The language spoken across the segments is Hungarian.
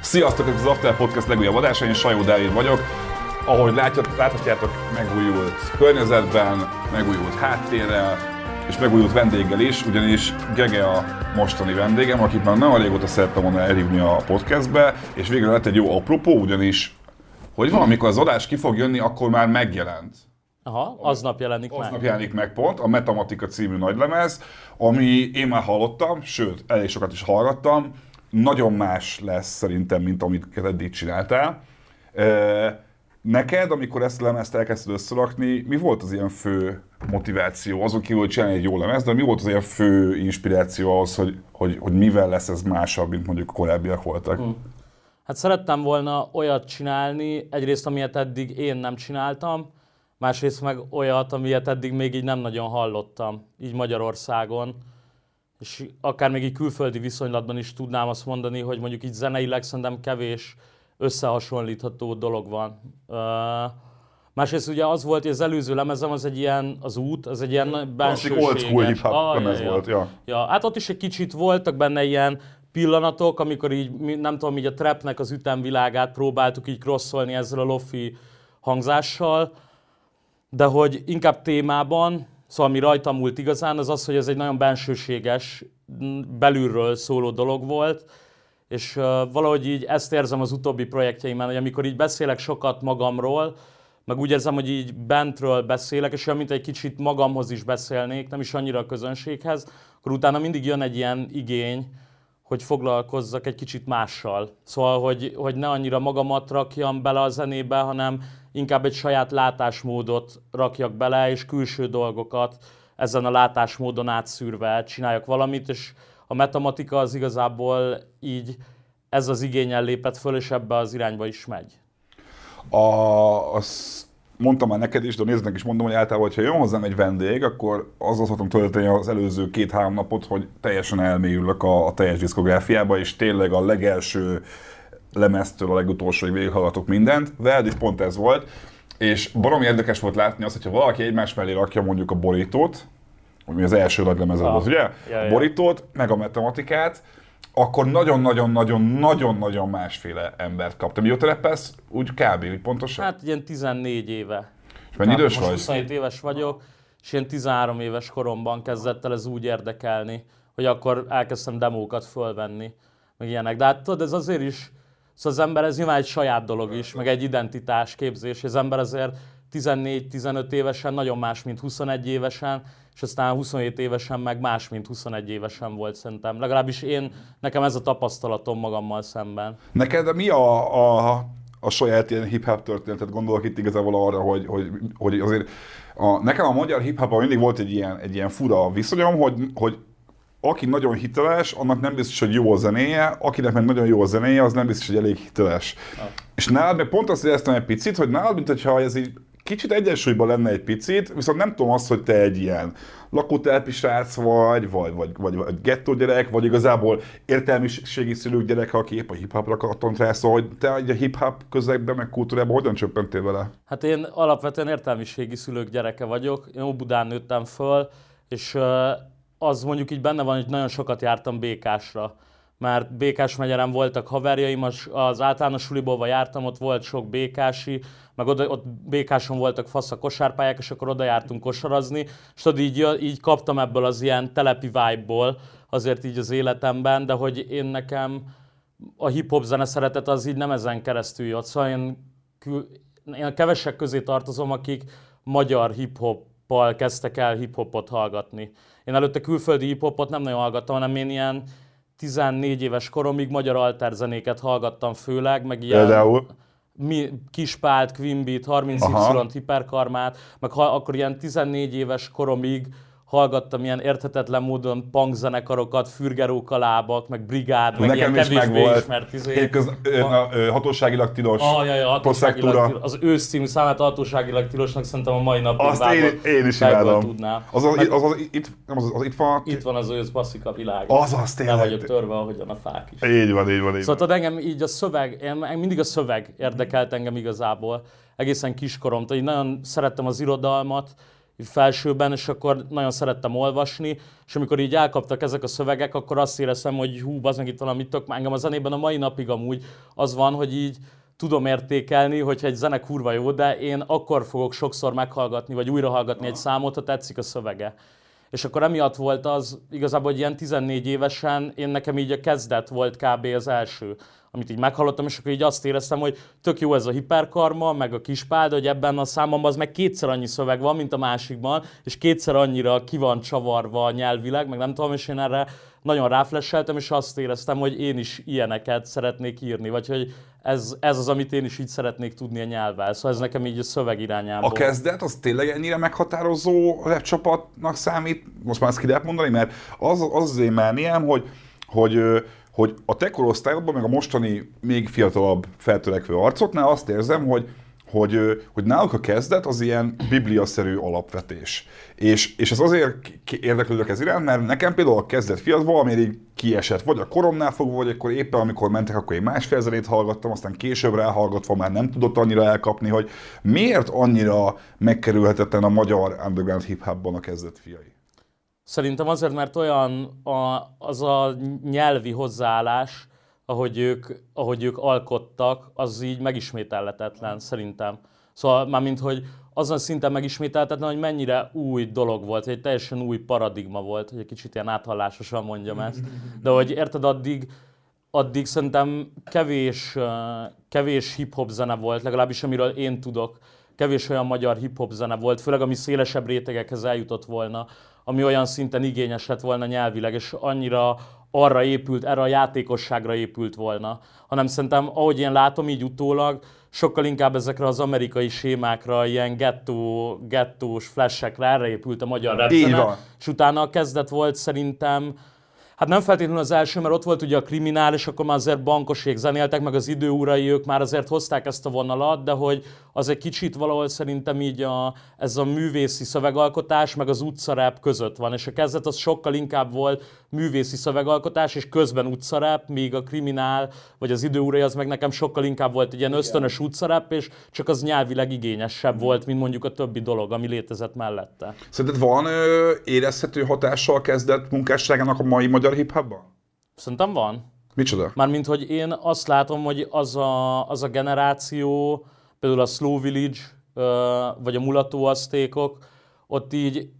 Sziasztok, ez az After Podcast legújabb adása, én Sajó Dávid vagyok. Ahogy látjat, láthatjátok, megújult környezetben, megújult háttérrel, és megújult vendéggel is, ugyanis Gege a mostani vendégem, akit már nagyon régóta szerettem volna elhívni a podcastbe, és végre lett egy jó apropó, ugyanis, hogy van, amikor az adás ki fog jönni, akkor már megjelent. Aha, aznap jelenik Aznap meg. jelenik meg pont, a Metamatika című nagylemez, ami én már hallottam, sőt, elég sokat is hallgattam, nagyon más lesz szerintem, mint amit eddig csináltál. Neked, amikor ezt a lemezt elkezdted összerakni, mi volt az ilyen fő motiváció? Azon kívül, hogy csinálni egy jó lemez, de mi volt az ilyen fő inspiráció ahhoz, hogy, hogy, hogy mivel lesz ez másabb, mint mondjuk a korábbiak voltak? Hm. Hát szerettem volna olyat csinálni, egyrészt amilyet eddig én nem csináltam, másrészt meg olyat, amilyet eddig még így nem nagyon hallottam, így Magyarországon. És akár még így külföldi viszonylatban is tudnám azt mondani, hogy mondjuk így zeneileg szerintem kevés összehasonlítható dolog van. Uh, másrészt ugye az volt, hogy az előző lemezem az egy ilyen, az út, az egy ilyen bensőséges. old school hip-hop Ah, lemez ja, volt, ja. Ja, hát ott is egy kicsit voltak benne ilyen pillanatok, amikor így, nem tudom, így a trapnek az ütemvilágát próbáltuk így crossolni ezzel a lofi hangzással, de hogy inkább témában, szóval ami rajtam múlt igazán, az az, hogy ez egy nagyon bensőséges, m, belülről szóló dolog volt, és valahogy így ezt érzem az utóbbi projektjeimben, hogy amikor így beszélek sokat magamról, meg úgy érzem, hogy így bentről beszélek, és olyan, mint egy kicsit magamhoz is beszélnék, nem is annyira a közönséghez, akkor utána mindig jön egy ilyen igény, hogy foglalkozzak egy kicsit mással. Szóval, hogy, hogy ne annyira magamat rakjam bele a zenébe, hanem inkább egy saját látásmódot rakjak bele, és külső dolgokat ezen a látásmódon átszűrve csináljak valamit, és a matematika az igazából így ez az igényel lépett föl, és ebbe az irányba is megy. A, azt mondtam már neked is, de néznek is mondom, hogy általában, hogyha jön hozzám egy vendég, akkor azzal szoktam tölteni az előző két-három napot, hogy teljesen elmélyülök a, a teljes diszkográfiába, és tényleg a legelső lemeztől a legutolsóig végighallgatok mindent. Veled is pont ez volt, és baromi érdekes volt látni azt, hogyha valaki egymás mellé rakja mondjuk a borítót, ami az első nagy lemezed Ah, volt, ugye? ja, borítót, meg a matematikát, akkor nagyon-nagyon-nagyon-nagyon-nagyon másféle embert kaptam. Mióta rappelsz? Úgy kb. úgy pontosan? Hát ilyen 14 éve. és mennyi idős vagy? 27 éves vagyok, és ilyen 13 éves koromban kezdett el ez úgy érdekelni, hogy akkor elkezdtem demókat fölvenni, meg ilyenek. De hát tudod, ez azért is, szóval az ember ez nyilván egy saját dolog is, meg egy identitás képzés, az ember azért 14-15 évesen nagyon más, mint 21 évesen, és aztán 27 évesen meg más, mint 21 évesen volt szerintem. Legalábbis én, nekem ez a tapasztalatom magammal szemben. Neked mi a, a, a saját ilyen hip-hop történetet? Gondolok itt igazából arra, hogy, hogy, hogy azért a, nekem a magyar hip mindig volt egy ilyen, egy ilyen fura viszonyom, hogy, hogy aki nagyon hiteles, annak nem biztos, hogy jó a zenéje, akinek meg nagyon jó a zenéje, az nem biztos, hogy elég hiteles. Ah. És nálad meg pont azt éreztem egy picit, hogy nálad, mint hogyha ez így kicsit egyensúlyban lenne egy picit, viszont nem tudom azt, hogy te egy ilyen lakótelepi srác vagy, vagy, vagy, vagy, vagy gettó gyerek, vagy igazából értelmiségi szülők gyereke, aki épp a hip-hopra kattant rá, szóval hogy te egy a hip-hop közegben, meg kultúrában hogyan csöppentél vele? Hát én alapvetően értelmiségi szülők gyereke vagyok, én Óbudán nőttem föl, és az mondjuk így benne van, hogy nagyon sokat jártam Békásra. Mert Békás megyeren voltak haverjaim, az, általános suliból jártam, ott volt sok békási, meg oda, ott Békáson voltak fasz a kosárpályák, és akkor oda jártunk kosarazni, és tudod, így, így kaptam ebből az ilyen telepi vibe-ból, azért így az életemben, de hogy én nekem a hip-hop zene szeretet az így nem ezen keresztül jött. Szóval én, én a kevesek közé tartozom, akik magyar hip-hoppal kezdtek el hip-hopot hallgatni. Én előtte külföldi hip-hopot nem nagyon hallgattam, hanem én ilyen 14 éves koromig magyar alterzenéket hallgattam főleg, meg ilyen Például? mi, Kispált, Quimbeat, 30 Aha. y hiperkarmát, meg ha, akkor ilyen 14 éves koromig hallgattam ilyen érthetetlen módon punk zenekarokat, Fürgeró lábak, meg Brigád, meg Nekem ilyen is meg kevésbé volt. ismert izé. Hétköz, ö, hatóságilag tilos. Ah, jaj, jaj, hatóságilag, tilos- az ősz című számát hatóságilag tilosnak szerintem a mai napig Azt én, vágott én is imádom. tudnám. Az az, Meg az, az, itt, nem az, az itt van. itt van az ősz basszika világ. Az az Nem tényleg. vagyok törve, ahogyan a fák is. Így van, így van, így Szóval engem így a szöveg, én mindig a szöveg érdekelt engem igazából, egészen kiskoromtól. Így nagyon szerettem az irodalmat, felsőben, és akkor nagyon szerettem olvasni, és amikor így elkaptak ezek a szövegek, akkor azt éreztem, hogy hú, az meg itt valami tök, engem a zenében a mai napig amúgy az van, hogy így tudom értékelni, hogyha egy zene kurva jó, de én akkor fogok sokszor meghallgatni, vagy újra hallgatni egy számot, ha tetszik a szövege. És akkor emiatt volt az, igazából, hogy ilyen 14 évesen én nekem így a kezdet volt kb. az első amit így meghallottam, és akkor így azt éreztem, hogy tök jó ez a hiperkarma, meg a kispál, de hogy ebben a számomban az meg kétszer annyi szöveg van, mint a másikban, és kétszer annyira ki van csavarva nyelvileg, meg nem tudom, és én erre nagyon ráflesseltem, és azt éreztem, hogy én is ilyeneket szeretnék írni, vagy hogy ez, ez az, amit én is így szeretnék tudni a nyelvvel. Szóval ez nekem így a szöveg irányából. A kezdet az tényleg ennyire meghatározó csapatnak számít? Most már ezt ki lehet mondani, mert az az, az én merniem, hogy, hogy hogy a te korosztályodban, meg a mostani még fiatalabb feltörekvő arcoknál azt érzem, hogy hogy, hogy náluk a kezdet az ilyen bibliaszerű alapvetés. És, és ez azért érdeklődök ez iránt, mert nekem például a kezdet fiat valami kiesett, vagy a koromnál fogva, vagy akkor éppen amikor mentek, akkor én más zenét hallgattam, aztán később ráhallgatva már nem tudott annyira elkapni, hogy miért annyira megkerülhetetlen a magyar underground hip-hopban a kezdet fiai. Szerintem azért, mert olyan a, az a nyelvi hozzáállás, ahogy ők, ahogy ők alkottak, az így megismételhetetlen szerintem. Szóval már mint hogy azon szinten megismételhetetlen, hogy mennyire új dolog volt, egy teljesen új paradigma volt, hogy egy kicsit ilyen áthallásosan mondjam ezt. De hogy érted, addig, addig szerintem kevés, kevés hip-hop zene volt, legalábbis amiről én tudok, kevés olyan magyar hip-hop zene volt, főleg ami szélesebb rétegekhez eljutott volna, ami olyan szinten igényes lett volna nyelvileg, és annyira arra épült, erre a játékosságra épült volna, hanem szerintem, ahogy én látom így utólag, sokkal inkább ezekre az amerikai sémákra, ilyen gettó, gettós flashekre, erre épült a magyar rap és utána a kezdet volt szerintem Hát nem feltétlenül az első, mert ott volt ugye a kriminál, és akkor már azért bankosék zenéltek, meg az időúrai, ők már azért hozták ezt a vonalat, de hogy az egy kicsit valahol szerintem így a, ez a művészi szövegalkotás, meg az utcaráp között van, és a kezdet az sokkal inkább volt művészi szövegalkotás, és közben utcaráp, míg a kriminál, vagy az időúrai az meg nekem sokkal inkább volt egy ilyen ösztönös utcaráp, és csak az nyelvileg igényesebb volt, mint mondjuk a többi dolog, ami létezett mellette. Szerinted van ö, érezhető hatással kezdett munkásságának a mai magyar hip-hopban? Szerintem van. Micsoda? Mármint, hogy én azt látom, hogy az a, az a generáció, például a Slow Village, vagy a mulató asztékok, ott így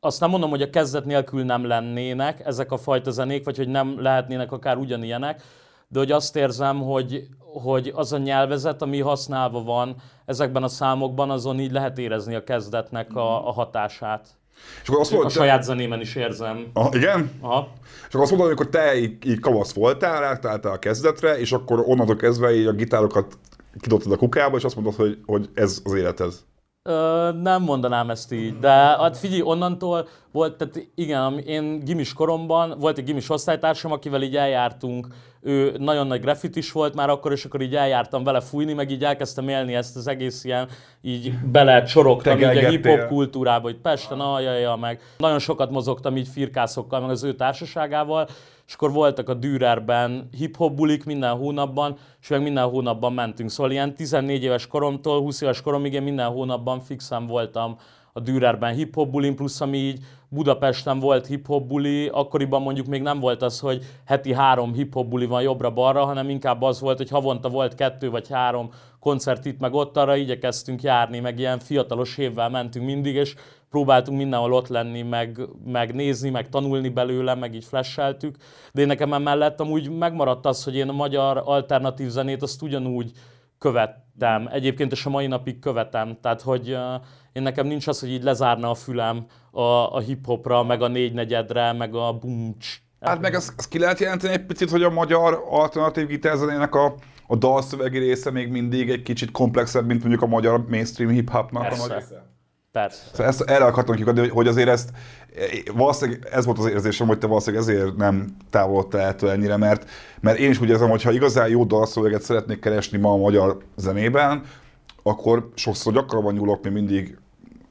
azt nem mondom, hogy a kezdet nélkül nem lennének ezek a fajta zenék, vagy hogy nem lehetnének akár ugyanilyenek, de hogy azt érzem, hogy, hogy az a nyelvezet, ami használva van ezekben a számokban, azon így lehet érezni a kezdetnek a, a hatását. És akkor azt mondod, a saját zenémen is érzem. Ah, igen? Aha. És akkor azt mondod, amikor te így, így kavasz voltál, rátálltál a kezdetre, és akkor onnantól kezdve így a gitárokat kidobtad a kukába, és azt mondod, hogy, hogy ez az életed. Ö, nem mondanám ezt így, de hát figyelj, onnantól volt, tehát igen, én gimis koromban volt egy gimis osztálytársam, akivel így eljártunk, ő nagyon nagy graffitis volt már akkor, és akkor így eljártam vele fújni, meg így elkezdtem élni ezt az egész ilyen, így bele csorogtam így a hip-hop kultúrába, hogy Pesten, aljaja, meg nagyon sokat mozogtam így firkászokkal, meg az ő társaságával, és akkor voltak a Dürerben hip-hop bulik minden hónapban, és meg minden hónapban mentünk. Szóval ilyen 14 éves koromtól 20 éves koromig én minden hónapban fixen voltam a Dürerben hip-hop bulin, plusz ami így Budapesten volt hip-hop buli, akkoriban mondjuk még nem volt az, hogy heti három hip-hop buli van jobbra-balra, hanem inkább az volt, hogy havonta volt kettő vagy három koncert itt meg ott, arra igyekeztünk járni, meg ilyen fiatalos évvel mentünk mindig, és próbáltunk mindenhol ott lenni, meg, meg nézni, meg tanulni belőle, meg így flasheltük. De én nekem emellett amúgy megmaradt az, hogy én a magyar alternatív zenét azt ugyanúgy követtem. Egyébként és a mai napig követem. Tehát, hogy uh, én nekem nincs az, hogy így lezárna a fülem a, a hip-hopra, meg a négynegyedre, meg a bumcs. Hát meg azt, azt ki lehet jelenteni egy picit, hogy a magyar alternatív gitárzenének a, a dalszövegi része még mindig egy kicsit komplexebb, mint mondjuk a magyar mainstream hip-hopnak Persze. a nagy része? Persze. Szóval ezt, erre akartam kiukadni, hogy azért ezt, valószínűleg ez volt az érzésem, hogy te valószínűleg ezért nem távolodtál ettől ennyire, mert, mert én is úgy érzem, hogy ha igazán jó dalszöveget szeretnék keresni ma a magyar zenében, akkor sokszor gyakrabban nyúlok, mint mindig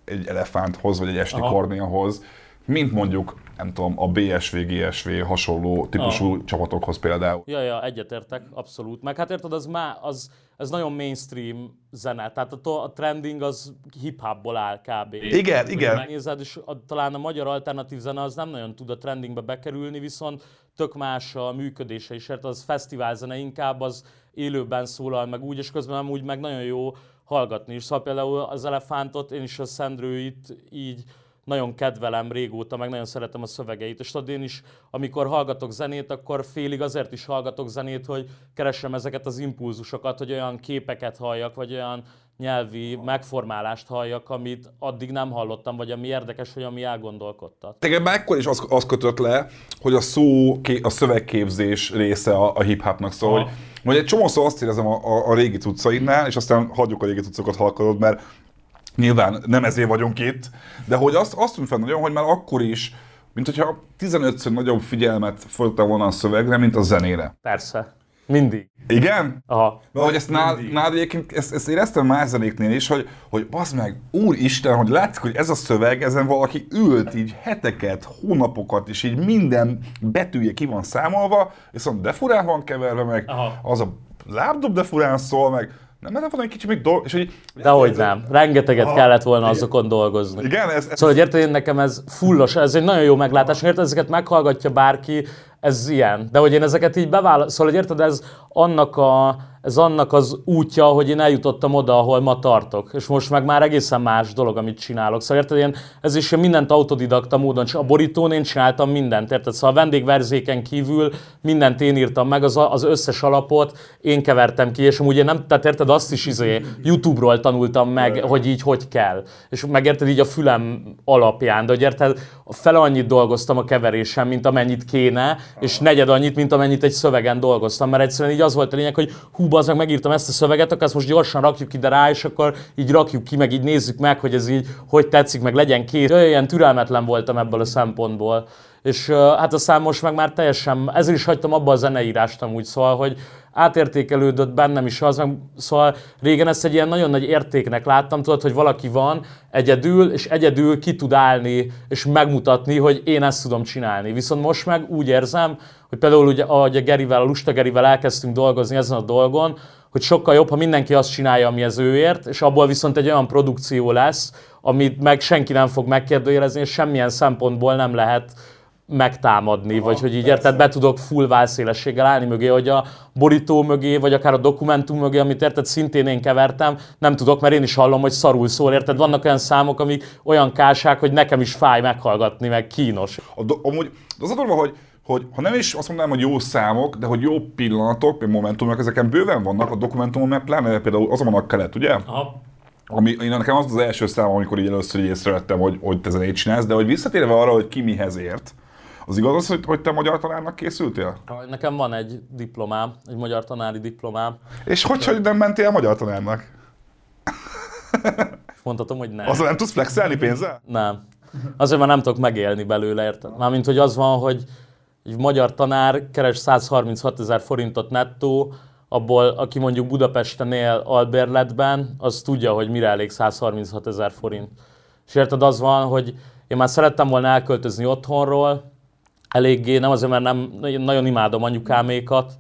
egy elefánthoz, vagy egy esti kornéhoz, mint mondjuk nem tudom, a BSV, GSV hasonló típusú ah. csapatokhoz például. Ja, ja, egyetértek, abszolút. Meg hát érted, az már, az, ez nagyon mainstream zene, tehát a, a trending az hip-hopból áll kb. Igen, igen. Megnézed, és a, talán a magyar alternatív zene az nem nagyon tud a trendingbe bekerülni, viszont tök más a működése is, mert az fesztivál zene inkább az élőben szólal meg úgy, és közben úgy meg nagyon jó hallgatni is. Szóval például az elefántot, én is a Szendrőit így nagyon kedvelem régóta, meg nagyon szeretem a szövegeit. És tudod, én is, amikor hallgatok zenét, akkor félig azért is hallgatok zenét, hogy keresem ezeket az impulzusokat, hogy olyan képeket halljak, vagy olyan nyelvi megformálást halljak, amit addig nem hallottam, vagy ami érdekes, vagy ami elgondolkodtat. Tegem már ekkor is az, az kötött le, hogy a szó, a szövegképzés része a, a hip-hopnak, szóval, hogy, hogy egy csomószor azt érezem a, a, a régi cuccaidnál, és aztán hagyjuk a régi cuccokat halkadod, mert Nyilván nem ezért vagyunk itt, de hogy azt, azt tűnt fel nagyon, hogy már akkor is, mint hogyha 15-ször nagyobb figyelmet fordítottam volna a szövegre, mint a zenére. Persze. Mindig. Igen? Aha. De hogy ezt nád, nád egyébként, ezt, ezt éreztem más zenéknél is, hogy, hogy az meg, úristen, hogy látszik, hogy ez a szöveg, ezen valaki ült így heteket, hónapokat, és így minden betűje ki van számolva, viszont de furán van keverve meg, Aha. az a lábdob de furán szól meg, nem mert van egy kicsit még dolg... És hogy, Dehogy nem. Rengeteget ha, kellett volna igen. azokon dolgozni. Igen, ez, ez... Szóval, hogy érted, nekem ez fullos, ez egy nagyon jó meglátás, érted, ezeket meghallgatja bárki, ez ilyen. De hogy én ezeket így beválaszolom, szóval, hogy érted, ez annak a ez annak az útja, hogy én eljutottam oda, ahol ma tartok. És most meg már egészen más dolog, amit csinálok. Szóval érted, én ez is mindent autodidakta módon, a borítón én csináltam mindent, érted? Szóval a vendégverzéken kívül mindent én írtam meg, az, az összes alapot én kevertem ki, és amúgy én nem, tehát érted, azt is izé, YouTube-ról tanultam meg, hogy így hogy kell. És megérted így a fülem alapján, de hogy érted, fele annyit dolgoztam a keverésem, mint amennyit kéne, és negyed annyit, mint amennyit egy szövegen dolgoztam, mert egyszerűen így az volt a lényeg, hogy hú, az meg megírtam ezt a szöveget, akkor ezt most gyorsan rakjuk ide rá, és akkor így rakjuk ki, meg így nézzük meg, hogy ez így hogy tetszik, meg legyen két. Olyan türelmetlen voltam ebből a szempontból. És hát aztán most meg már teljesen, ezért is hagytam abba a zeneírást amúgy, szóval, hogy átértékelődött bennem is az, meg, szóval régen ezt egy ilyen nagyon nagy értéknek láttam, tudod, hogy valaki van egyedül, és egyedül ki tud állni, és megmutatni, hogy én ezt tudom csinálni. Viszont most meg úgy érzem, hogy például ugye, ahogy a Gerivel, a Lusta Gerivel elkezdtünk dolgozni ezen a dolgon, hogy sokkal jobb, ha mindenki azt csinálja, ami az őért, és abból viszont egy olyan produkció lesz, amit meg senki nem fog megkérdőjelezni, és semmilyen szempontból nem lehet megtámadni, Aha, vagy hogy így érted, be tudok full válszélességgel állni mögé, hogy a borító mögé, vagy akár a dokumentum mögé, amit érted, szintén én kevertem, nem tudok, mert én is hallom, hogy szarul szól, érted? Vannak olyan számok, amik olyan kásák, hogy nekem is fáj meghallgatni, meg kínos. A do, amúgy az a durva, hogy hogy ha nem is azt mondanám, hogy jó számok, de hogy jó pillanatok, momentumok, ezeken bőven vannak a dokumentumon, mert pláne például azon van a kelet, ugye? Aha. Ami, én nekem az az első szám, amikor így először így észrevettem, hogy, hogy te zenét csinálsz, de hogy visszatérve arra, hogy ki mihez ért, az igaz az, hogy, hogy te magyar tanárnak készültél? Nekem van egy diplomám, egy magyar tanári diplomám. És hogy, hogy nem mentél magyar tanárnak? Mondhatom, hogy nem. Azzal nem tudsz flexelni pénzzel? Nem. Azért, mert nem tudok megélni belőle, érted? Mármint, hogy az van, hogy egy magyar tanár keres 136 ezer forintot nettó, abból, aki mondjuk Budapesten él albérletben, az tudja, hogy mire elég 136 ezer forint. És érted, az van, hogy én már szerettem volna elköltözni otthonról, eléggé, nem azért, mert nem, nagyon imádom anyukámékat,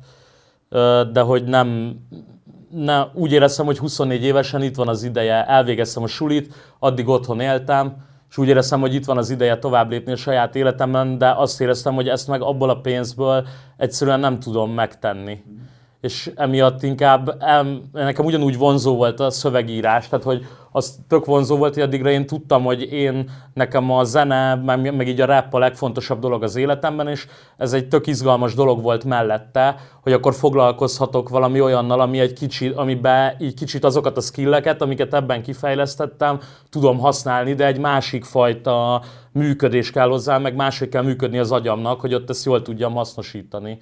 de hogy nem, ne, úgy éreztem, hogy 24 évesen itt van az ideje, elvégeztem a sulit, addig otthon éltem, és úgy éreztem, hogy itt van az ideje tovább lépni a saját életemben, de azt éreztem, hogy ezt meg abból a pénzből egyszerűen nem tudom megtenni és emiatt inkább em, nekem ugyanúgy vonzó volt a szövegírás, tehát hogy az tök vonzó volt, hogy addigra én tudtam, hogy én nekem a zene, meg, meg így a rap a legfontosabb dolog az életemben, és ez egy tök izgalmas dolog volt mellette, hogy akkor foglalkozhatok valami olyannal, ami egy kicsit, amiben így kicsit azokat a skilleket, amiket ebben kifejlesztettem, tudom használni, de egy másik fajta működés kell hozzá, meg máshogy kell működni az agyamnak, hogy ott ezt jól tudjam hasznosítani.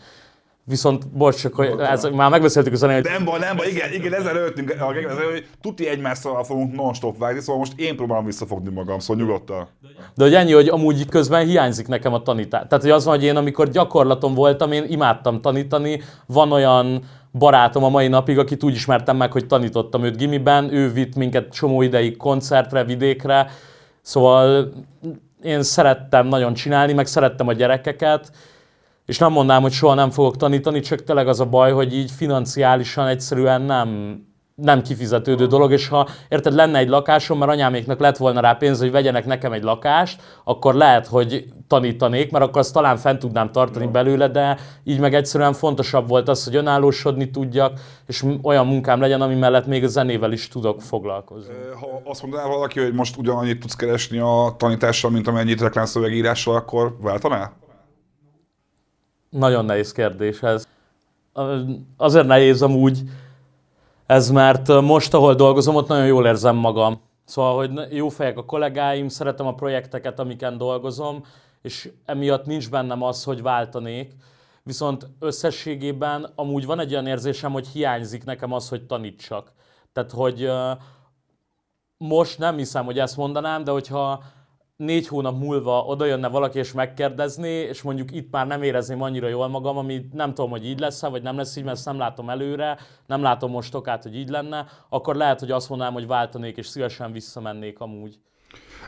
Viszont, bocs, csak hogy ez, már megbeszéltük a zenét. Nem baj, nem baj, igen, igen, ezzel előttünk, hogy tuti egymással fogunk non-stop vágni, szóval most én próbálom visszafogni magam, szóval nyugodtan. De hogy ennyi, hogy amúgy közben hiányzik nekem a tanítás. Tehát, hogy az van, hogy én amikor gyakorlaton voltam, én imádtam tanítani, van olyan barátom a mai napig, akit úgy ismertem meg, hogy tanítottam őt gimiben, ő vitt minket csomó ideig koncertre, vidékre, Szóval én szerettem nagyon csinálni, meg szerettem a gyerekeket, és nem mondanám, hogy soha nem fogok tanítani, csak tényleg az a baj, hogy így financiálisan egyszerűen nem, nem kifizetődő dolog, és ha érted, lenne egy lakásom, mert anyáméknak lett volna rá pénz, hogy vegyenek nekem egy lakást, akkor lehet, hogy tanítanék, mert akkor azt talán fent tudnám tartani no. belőle, de így meg egyszerűen fontosabb volt az, hogy önállósodni tudjak, és olyan munkám legyen, ami mellett még a zenével is tudok foglalkozni. Ha azt mondaná valaki, hogy most ugyanannyit tudsz keresni a tanítással, mint amennyit reklámszövegírással, akkor váltanál? Nagyon nehéz kérdés ez. Azért nehéz amúgy, ez mert most, ahol dolgozom, ott nagyon jól érzem magam. Szóval, hogy jó fejek a kollégáim, szeretem a projekteket, amiken dolgozom, és emiatt nincs bennem az, hogy váltanék. Viszont összességében amúgy van egy olyan érzésem, hogy hiányzik nekem az, hogy tanítsak. Tehát, hogy most nem hiszem, hogy ezt mondanám, de hogyha négy hónap múlva oda jönne valaki és megkérdezné, és mondjuk itt már nem érezném annyira jól magam, ami nem tudom, hogy így lesz vagy nem lesz így, mert ezt nem látom előre, nem látom most okát, hogy így lenne, akkor lehet, hogy azt mondanám, hogy váltanék, és szívesen visszamennék amúgy.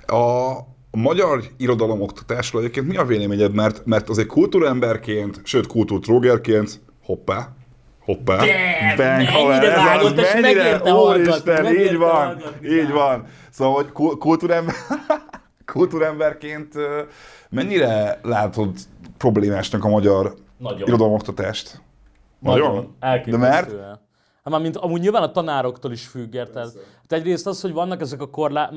A magyar irodalom oktatásról egyébként mi a véleményed? Mert, mert azért kultúremberként, sőt kultúrtrógerként, hoppá, hoppá, Bang, mennyire vágott, és megérte Úristen, így van, így van. Szóval, hogy kultúrember, kultúremberként mennyire látod problémásnak a magyar Nagyon. irodalomoktatást? Nagyon. Nagyon. De mert? Hát már mint amúgy nyilván a tanároktól is függ, érted? Hát egyrészt az, hogy vannak ezek a korlá...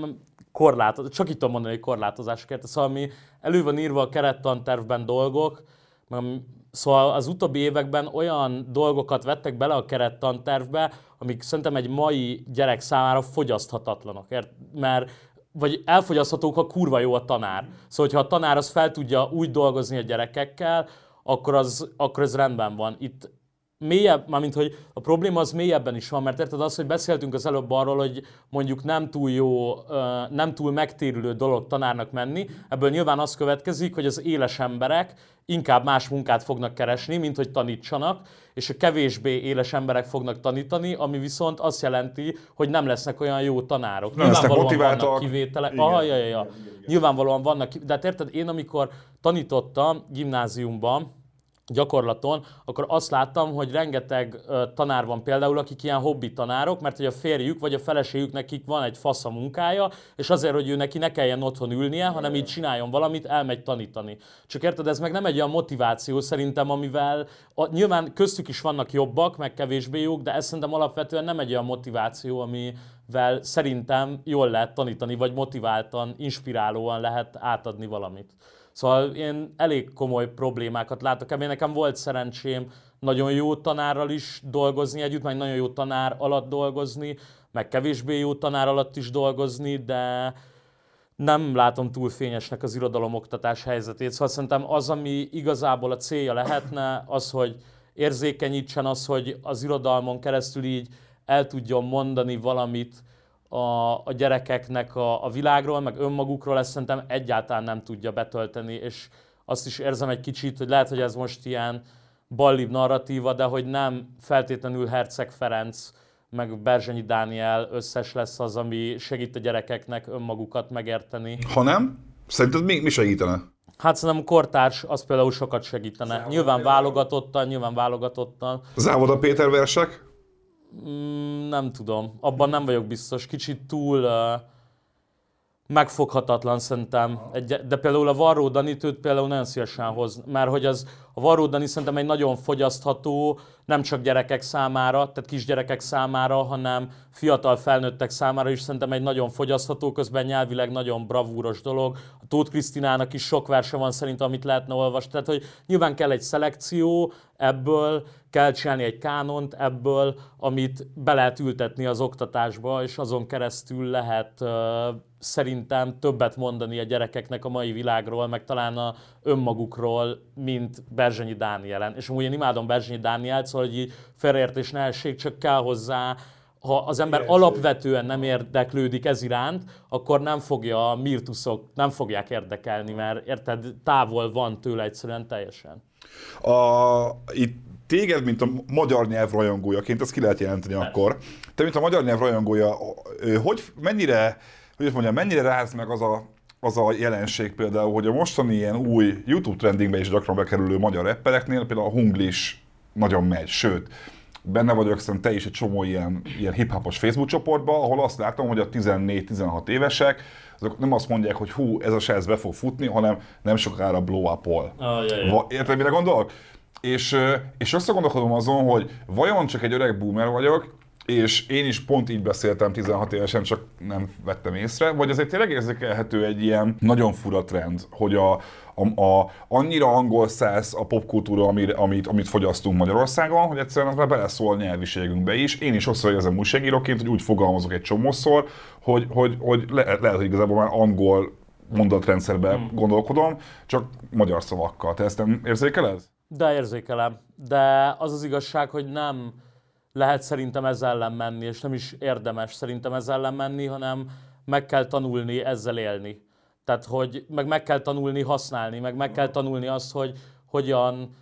korlát, csak itt tudom mondani, hogy korlátozások, érted? Szóval mi elő van írva a kerettantervben dolgok, Szóval az utóbbi években olyan dolgokat vettek bele a kerettantervbe, amik szerintem egy mai gyerek számára fogyaszthatatlanok. Mert vagy elfogyaszthatók, ha kurva jó a tanár. Szóval, hogyha a tanár az fel tudja úgy dolgozni a gyerekekkel, akkor, az, akkor ez rendben van. Itt mélyebb, mármint hogy a probléma az mélyebben is van, mert érted az, hogy beszéltünk az előbb arról, hogy mondjuk nem túl jó, nem túl megtérülő dolog tanárnak menni, ebből nyilván az következik, hogy az éles emberek inkább más munkát fognak keresni, mint hogy tanítsanak, és a kevésbé éles emberek fognak tanítani, ami viszont azt jelenti, hogy nem lesznek olyan jó tanárok. Nem motiváltak. Vannak kivételek. Igen. Aha, ja, ja, ja. Nyilvánvalóan vannak, de hát érted, én amikor tanítottam gimnáziumban, gyakorlaton, akkor azt láttam, hogy rengeteg tanár van például, akik ilyen hobbi tanárok, mert hogy a férjük vagy a feleségük nekik van egy fasz a munkája, és azért, hogy ő neki ne kelljen otthon ülnie, hanem így csináljon valamit, elmegy tanítani. Csak érted, ez meg nem egy olyan motiváció szerintem, amivel a, nyilván köztük is vannak jobbak, meg kevésbé jók, de ez szerintem alapvetően nem egy olyan motiváció, amivel szerintem jól lehet tanítani, vagy motiváltan, inspirálóan lehet átadni valamit. Szóval én elég komoly problémákat látok ebben. Nekem volt szerencsém nagyon jó tanárral is dolgozni együtt, meg nagyon jó tanár alatt dolgozni, meg kevésbé jó tanár alatt is dolgozni, de nem látom túl fényesnek az irodalomoktatás helyzetét. Szóval szerintem az, ami igazából a célja lehetne, az, hogy érzékenyítsen az, hogy az irodalmon keresztül így el tudjon mondani valamit, a, a gyerekeknek a, a világról, meg önmagukról, ezt szerintem egyáltalán nem tudja betölteni, és azt is érzem egy kicsit, hogy lehet, hogy ez most ilyen ballib narratíva, de hogy nem feltétlenül Herceg Ferenc, meg Berzsenyi Dániel összes lesz az, ami segít a gyerekeknek önmagukat megérteni. Ha nem? Szerinted mi, mi segítene? Hát szerintem kortárs az például sokat segítene. Závoda nyilván válogatottan, nyilván válogatottan. Závoda Péter versek? Mm, nem tudom, abban nem vagyok biztos. Kicsit túl megfoghatatlan szerintem. Egy, de például a Varró Danit például nagyon szívesen hoz, mert hogy az, a Varró Dani szerintem egy nagyon fogyasztható, nem csak gyerekek számára, tehát kisgyerekek számára, hanem fiatal felnőttek számára is szerintem egy nagyon fogyasztható, közben nyelvileg nagyon bravúros dolog. A Tóth Krisztinának is sok verse van szerintem, amit lehetne olvasni. Tehát, hogy nyilván kell egy szelekció, ebből kell csinálni egy kánont, ebből, amit be lehet ültetni az oktatásba, és azon keresztül lehet szerintem többet mondani a gyerekeknek a mai világról, meg talán a önmagukról, mint Berzsenyi Dánielen. És amúgy én imádom Berzsenyi Dánielt, szóval hogy félreértés ne essék, csak kell hozzá ha az ember Igen, alapvetően nem érdeklődik ez iránt, akkor nem fogja a mirtuszok, nem fogják érdekelni, mert érted, távol van tőle egyszerűen teljesen. A, itt téged, mint a magyar nyelv rajongójaként, ezt ki lehet jelenteni Persze. akkor. Te, mint a magyar nyelv rajongója, hogy mennyire, hogy mondjam, mennyire ráz meg az a az a jelenség például, hogy a mostani ilyen új YouTube trendingbe is gyakran bekerülő magyar rappereknél például a hunglis nagyon megy, sőt, benne vagyok, szerintem te is egy csomó ilyen, ilyen hip-hopos Facebook csoportban, ahol azt látom, hogy a 14-16 évesek, azok nem azt mondják, hogy hú, ez a srác be fog futni, hanem nem sokára blow. Ah, jaj, jaj. Érted, mire gondolok? És, és összegondolkodom azon, hogy vajon csak egy öreg boomer vagyok, és én is pont így beszéltem 16 évesen, csak nem vettem észre, vagy azért tényleg érzékelhető egy ilyen nagyon fura trend, hogy a, a, a annyira angol száz a popkultúra, amit, amit, amit fogyasztunk Magyarországon, hogy egyszerűen az már beleszól nyelviségünkbe is. Én is sokszor érzem újságíróként, hogy úgy fogalmazok egy csomószor, hogy, hogy, hogy le, lehet, hogy igazából már angol mondatrendszerben gondolkodom, csak magyar szavakkal. Te ezt nem érzékeled? De érzékelem. De az az igazság, hogy nem lehet szerintem ezzel ellen menni, és nem is érdemes szerintem ezzel ellen menni, hanem meg kell tanulni ezzel élni. Tehát, hogy meg meg kell tanulni használni, meg meg kell tanulni azt, hogy hogyan,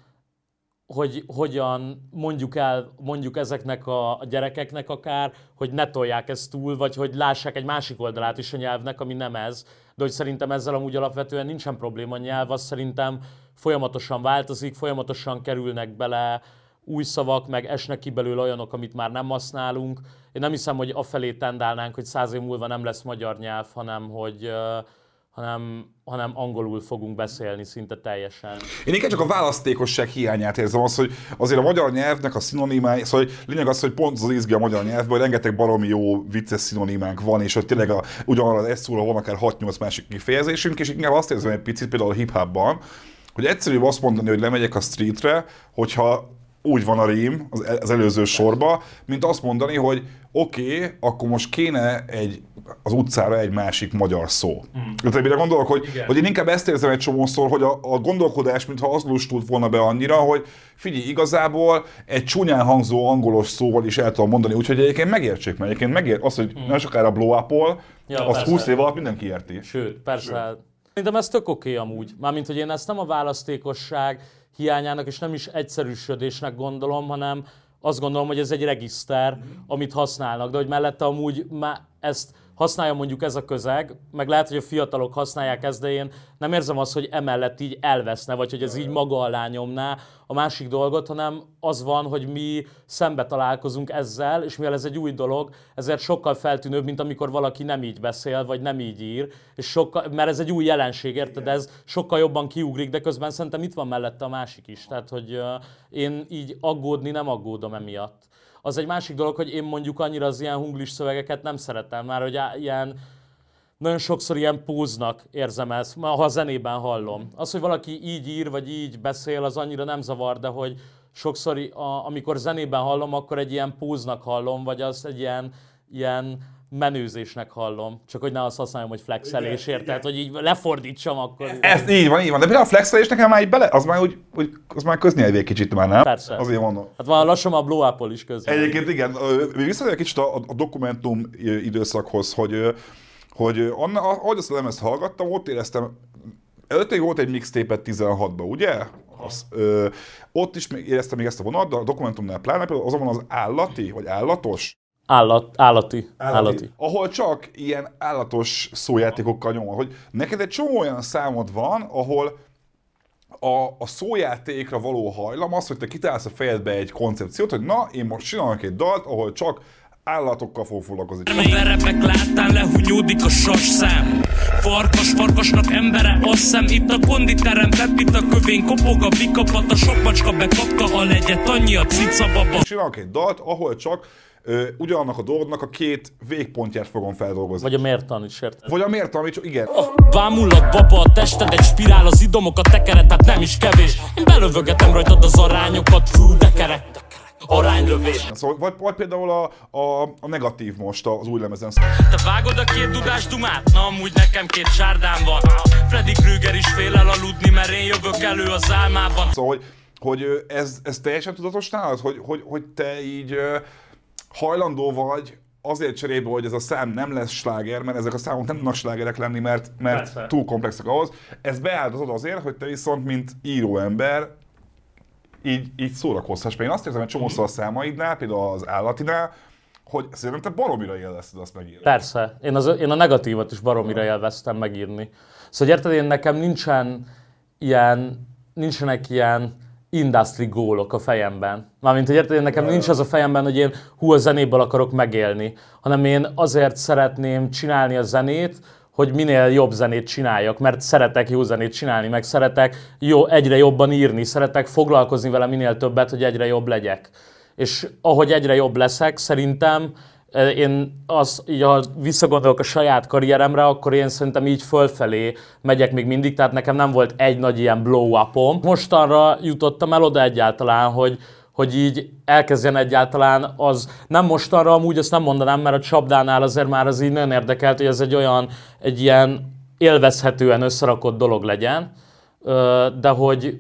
hogy hogyan mondjuk el, mondjuk ezeknek a a gyerekeknek akár, hogy ne tolják ezt túl, vagy hogy lássák egy másik oldalát is a nyelvnek, ami nem ez. De hogy szerintem ezzel amúgy alapvetően nincsen probléma a nyelv, az szerintem folyamatosan változik, folyamatosan kerülnek bele új szavak, meg esnek ki belőle olyanok, amit már nem használunk. Én nem hiszem, hogy afelé tendálnánk, hogy száz év múlva nem lesz magyar nyelv, hanem hogy hanem, hanem angolul fogunk beszélni szinte teljesen. Én inkább csak a választékosság hiányát érzem, az, hogy azért a magyar nyelvnek a szinonimái, szóval hogy lényeg az, hogy pont az izgi a magyar nyelvben, hogy rengeteg baromi jó vicces szinonimánk van, és hogy tényleg a, ugyanarra az szóra van akár 6-8 másik kifejezésünk, és inkább azt érzem egy picit például a hip-hopban, hogy egyszerűbb azt mondani, hogy lemegyek a streetre, hogyha úgy van a rím az, az előző sorba, mint azt mondani, hogy oké, okay, akkor most kéne egy, az utcára egy másik magyar szó. Mm. Tehát mire gondolok, hogy, hogy én inkább ezt érzem egy csomószor, hogy a, a gondolkodás, mintha az lustult volna be annyira, hogy figyelj, igazából egy csúnyán hangzó angolos szóval is el tudom mondani, úgyhogy egyébként megértsék, mert egyébként megér, az, hogy mm. nem sokára blow up Ja, az persze. 20 év alatt mindenki érti. Sőt, persze. Sőt. Szerintem ez tök oké amúgy. Mármint, hogy én ezt nem a választékosság hiányának és nem is egyszerűsödésnek gondolom, hanem azt gondolom, hogy ez egy regiszter, amit használnak, de hogy mellette amúgy már ezt használja mondjuk ez a közeg, meg lehet, hogy a fiatalok használják ezt, de én nem érzem azt, hogy emellett így elveszne, vagy hogy ez így maga alá nyomná a másik dolgot, hanem az van, hogy mi szembe találkozunk ezzel, és mivel ez egy új dolog, ezért sokkal feltűnőbb, mint amikor valaki nem így beszél, vagy nem így ír, és sokkal, mert ez egy új jelenség, érted? Ez sokkal jobban kiugrik, de közben szerintem itt van mellette a másik is. Tehát, hogy én így aggódni nem aggódom emiatt. Az egy másik dolog, hogy én mondjuk annyira az ilyen hunglis szövegeket nem szeretem, már hogy ilyen nagyon sokszor ilyen póznak érzem ezt, ha a zenében hallom. Az, hogy valaki így ír, vagy így beszél, az annyira nem zavar, de hogy sokszor, a, amikor zenében hallom, akkor egy ilyen póznak hallom, vagy az egy ilyen, ilyen menőzésnek hallom. Csak hogy ne azt használjam, hogy flexelés, érted? Hogy így lefordítsam akkor. Ez így van, így van. De például a flexelés nekem már így bele, az már úgy, úgy az már köznyelvi egy kicsit már, nem? Persze. Azért mondom. Hát van lassan a blow up is közben. Egyébként igen, visszatérek kicsit a, a dokumentum időszakhoz, hogy, hogy anna, ahogy azt a lemezt hallgattam, ott éreztem, előtte volt egy mixtape 16-ban, ugye? Az, ö, ott is még éreztem még ezt a vonat, de a dokumentumnál pláne például azon van az állati, vagy állatos, Állat, állati. Állati. ahol csak ilyen állatos szójátékokkal nyomol, hogy neked egy csomó olyan számod van, ahol a, a szójátékra való hajlam az, hogy te kitálsz a fejedbe egy koncepciót, hogy na, én most csinálok egy dalt, ahol csak állatokkal fog foglalkozni. A verepek láttán lehunyódik a sasszám Farkas farkasnak embere, azt hiszem Itt a konditerem, itt a kövén kopog a bikapat A sok macska bekapta a legyet, annyi a cica baba Csinálok egy dalt, ahol csak ö, ugyanannak a dolgnak a két végpontját fogom feldolgozni. Vagy a mértan is, érted? Vagy a miért, amit csak, igen. Vámulat baba, a tested egy spirál Az idomokat tekered, tehát nem is kevés Én belövögetem rajtad az arányokat Fú, de kerek, aránylövés Szóval, vagy, vagy például a, a, a negatív most az új lemezen. Te vágod a két dudás dumát? Na amúgy nekem két sárdám van Freddy Krüger is fél el aludni, mert én jövök elő az álmában Szóval, hogy, hogy ez, ez teljesen tudatos nálad, hogy, hogy, hogy te így hajlandó vagy azért cserébe, hogy ez a szám nem lesz sláger, mert ezek a számok nem tudnak slágerek lenni, mert, mert Persze. túl komplexek ahhoz. Ez beáldozod azért, hogy te viszont, mint íróember, így, így szórakozhass. Mert én azt érzem, hogy csomószor a számaidnál, például az állatinál, hogy szerintem baromira élvezted azt megírni. Persze, én, az, én a negatívat is baromira élveztem megírni. Szóval érted, én nekem nincsen ilyen, nincsenek ilyen industry gólok a fejemben. Mármint, hogy érted, nekem nincs az a fejemben, hogy én hú, a zenéből akarok megélni, hanem én azért szeretném csinálni a zenét, hogy minél jobb zenét csináljak, mert szeretek jó zenét csinálni, meg szeretek jó, egyre jobban írni, szeretek foglalkozni vele minél többet, hogy egyre jobb legyek. És ahogy egyre jobb leszek, szerintem én az, így ha visszagondolok a saját karrieremre, akkor én szerintem így fölfelé megyek még mindig, tehát nekem nem volt egy nagy ilyen blow-upom. Mostanra jutottam el oda egyáltalán, hogy, hogy így elkezdjen egyáltalán az, nem mostanra amúgy, azt nem mondanám, mert a csapdánál azért már az így nagyon érdekelt, hogy ez egy olyan, egy ilyen élvezhetően összerakott dolog legyen, de hogy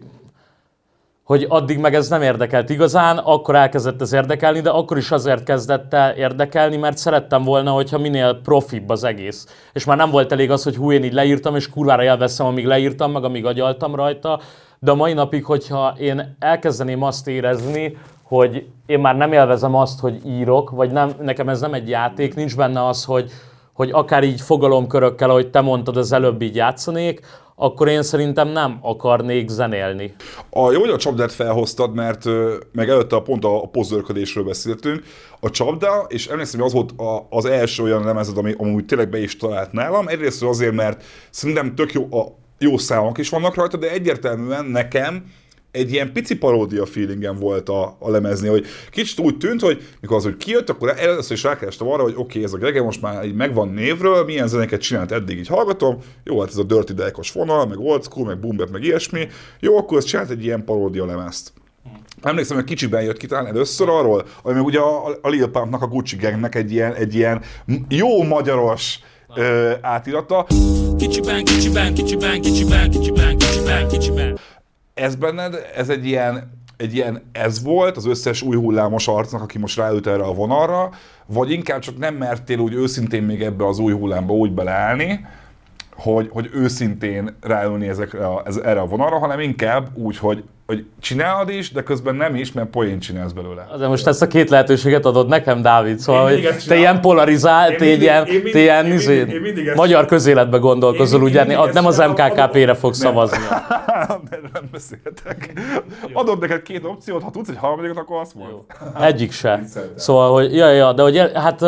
hogy addig meg ez nem érdekelt igazán, akkor elkezdett ez érdekelni, de akkor is azért kezdett el érdekelni, mert szerettem volna, hogyha minél profibb az egész. És már nem volt elég az, hogy hú, én így leírtam, és kurvára elveszem, amíg leírtam, meg amíg agyaltam rajta, de a mai napig, hogyha én elkezdeném azt érezni, hogy én már nem élvezem azt, hogy írok, vagy nem, nekem ez nem egy játék, nincs benne az, hogy, hogy akár így fogalomkörökkel, ahogy te mondtad, az előbb így játszanék, akkor én szerintem nem akarnék zenélni. A, jó, hogy a csapdát felhoztad, mert meg előtte pont a, a pozzörködésről beszéltünk. A csapda, és emlékszem, hogy az volt a, az első olyan lemezed, ami amúgy tényleg be is talált nálam. Egyrészt azért, mert szerintem tök jó, a, jó számok is vannak rajta, de egyértelműen nekem egy ilyen pici paródia feelingem volt a, a lemezni, hogy kicsit úgy tűnt, hogy mikor az, hogy kijött, akkor először is rákerestem arra, hogy oké, okay, ez a Grege most már így megvan névről, milyen zenéket csinált eddig, így hallgatom, jó, hát ez a Dirty Deckos vonal, meg old school, meg boom meg ilyesmi, jó, akkor ez csinált egy ilyen paródia lemezt. Emlékszem, hogy kicsiben jött ki talán először arról, ami meg ugye a, a Lil Pumpnak, a Gucci Gangnek egy ilyen, egy ilyen jó magyaros ö, átirata. Kicsiben, kicsiben, kicsiben, kicsiben, kicsiben, kicsiben, kicsiben. Ez benned, ez egy ilyen, egy ilyen ez volt az összes új hullámos arcnak, aki most ráült erre a vonalra, vagy inkább csak nem mertél úgy őszintén még ebbe az új hullámba úgy beleállni, hogy, hogy őszintén ráülni ezekre a, ez, erre a vonalra, hanem inkább úgy, hogy, hogy csinálod is, de közben nem is, mert poén csinálsz belőle. De most ezt a két lehetőséget adod nekem, Dávid, szóval, hogy te ilyen polarizált, Én te ilyen, te ilyen izé, magyar közéletbe gondolkozol, ezt nem az MKKP-re fogsz szavazni. Nem beszéltek. Adod neked két opciót, ha tudsz egy harmadikat, akkor azt mond. Egyik se. Szóval, hogy ja, ja, de hogy hát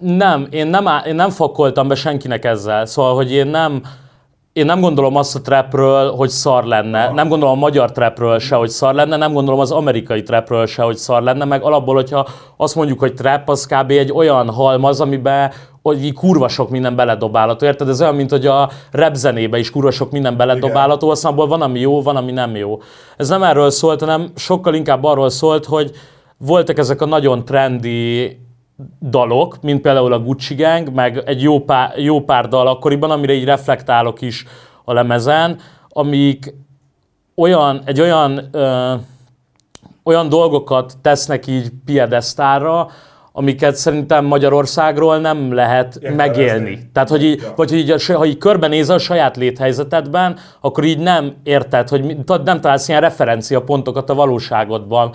nem, én nem, én nem fakkoltam be senkinek ezzel. Szóval, hogy én nem, én nem gondolom azt a trapről, hogy szar lenne. Nem gondolom a magyar trapről se, hogy szar lenne. Nem gondolom az amerikai trapről se, hogy szar lenne. Meg alapból, hogyha azt mondjuk, hogy trap, az kb. egy olyan halmaz, amiben hogy így kurva sok minden beledobálható, érted? Ez olyan, mint hogy a rap zenébe is kurva sok minden beledobálható, aztán abból van, ami jó, van, ami nem jó. Ez nem erről szólt, hanem sokkal inkább arról szólt, hogy voltak ezek a nagyon trendi dalok, mint például a Gucci Gang, meg egy jó pár, jó pár dal akkoriban, amire így reflektálok is a lemezen, amik olyan, egy olyan, ö, olyan dolgokat tesznek így piedesztára, amiket szerintem Magyarországról nem lehet Értelmezni. megélni. Tehát, hogy így, Ja. vagy hogy így, ha így körbenézel a saját léthelyzetedben, akkor így nem érted, hogy nem találsz ilyen referenciapontokat a valóságodban.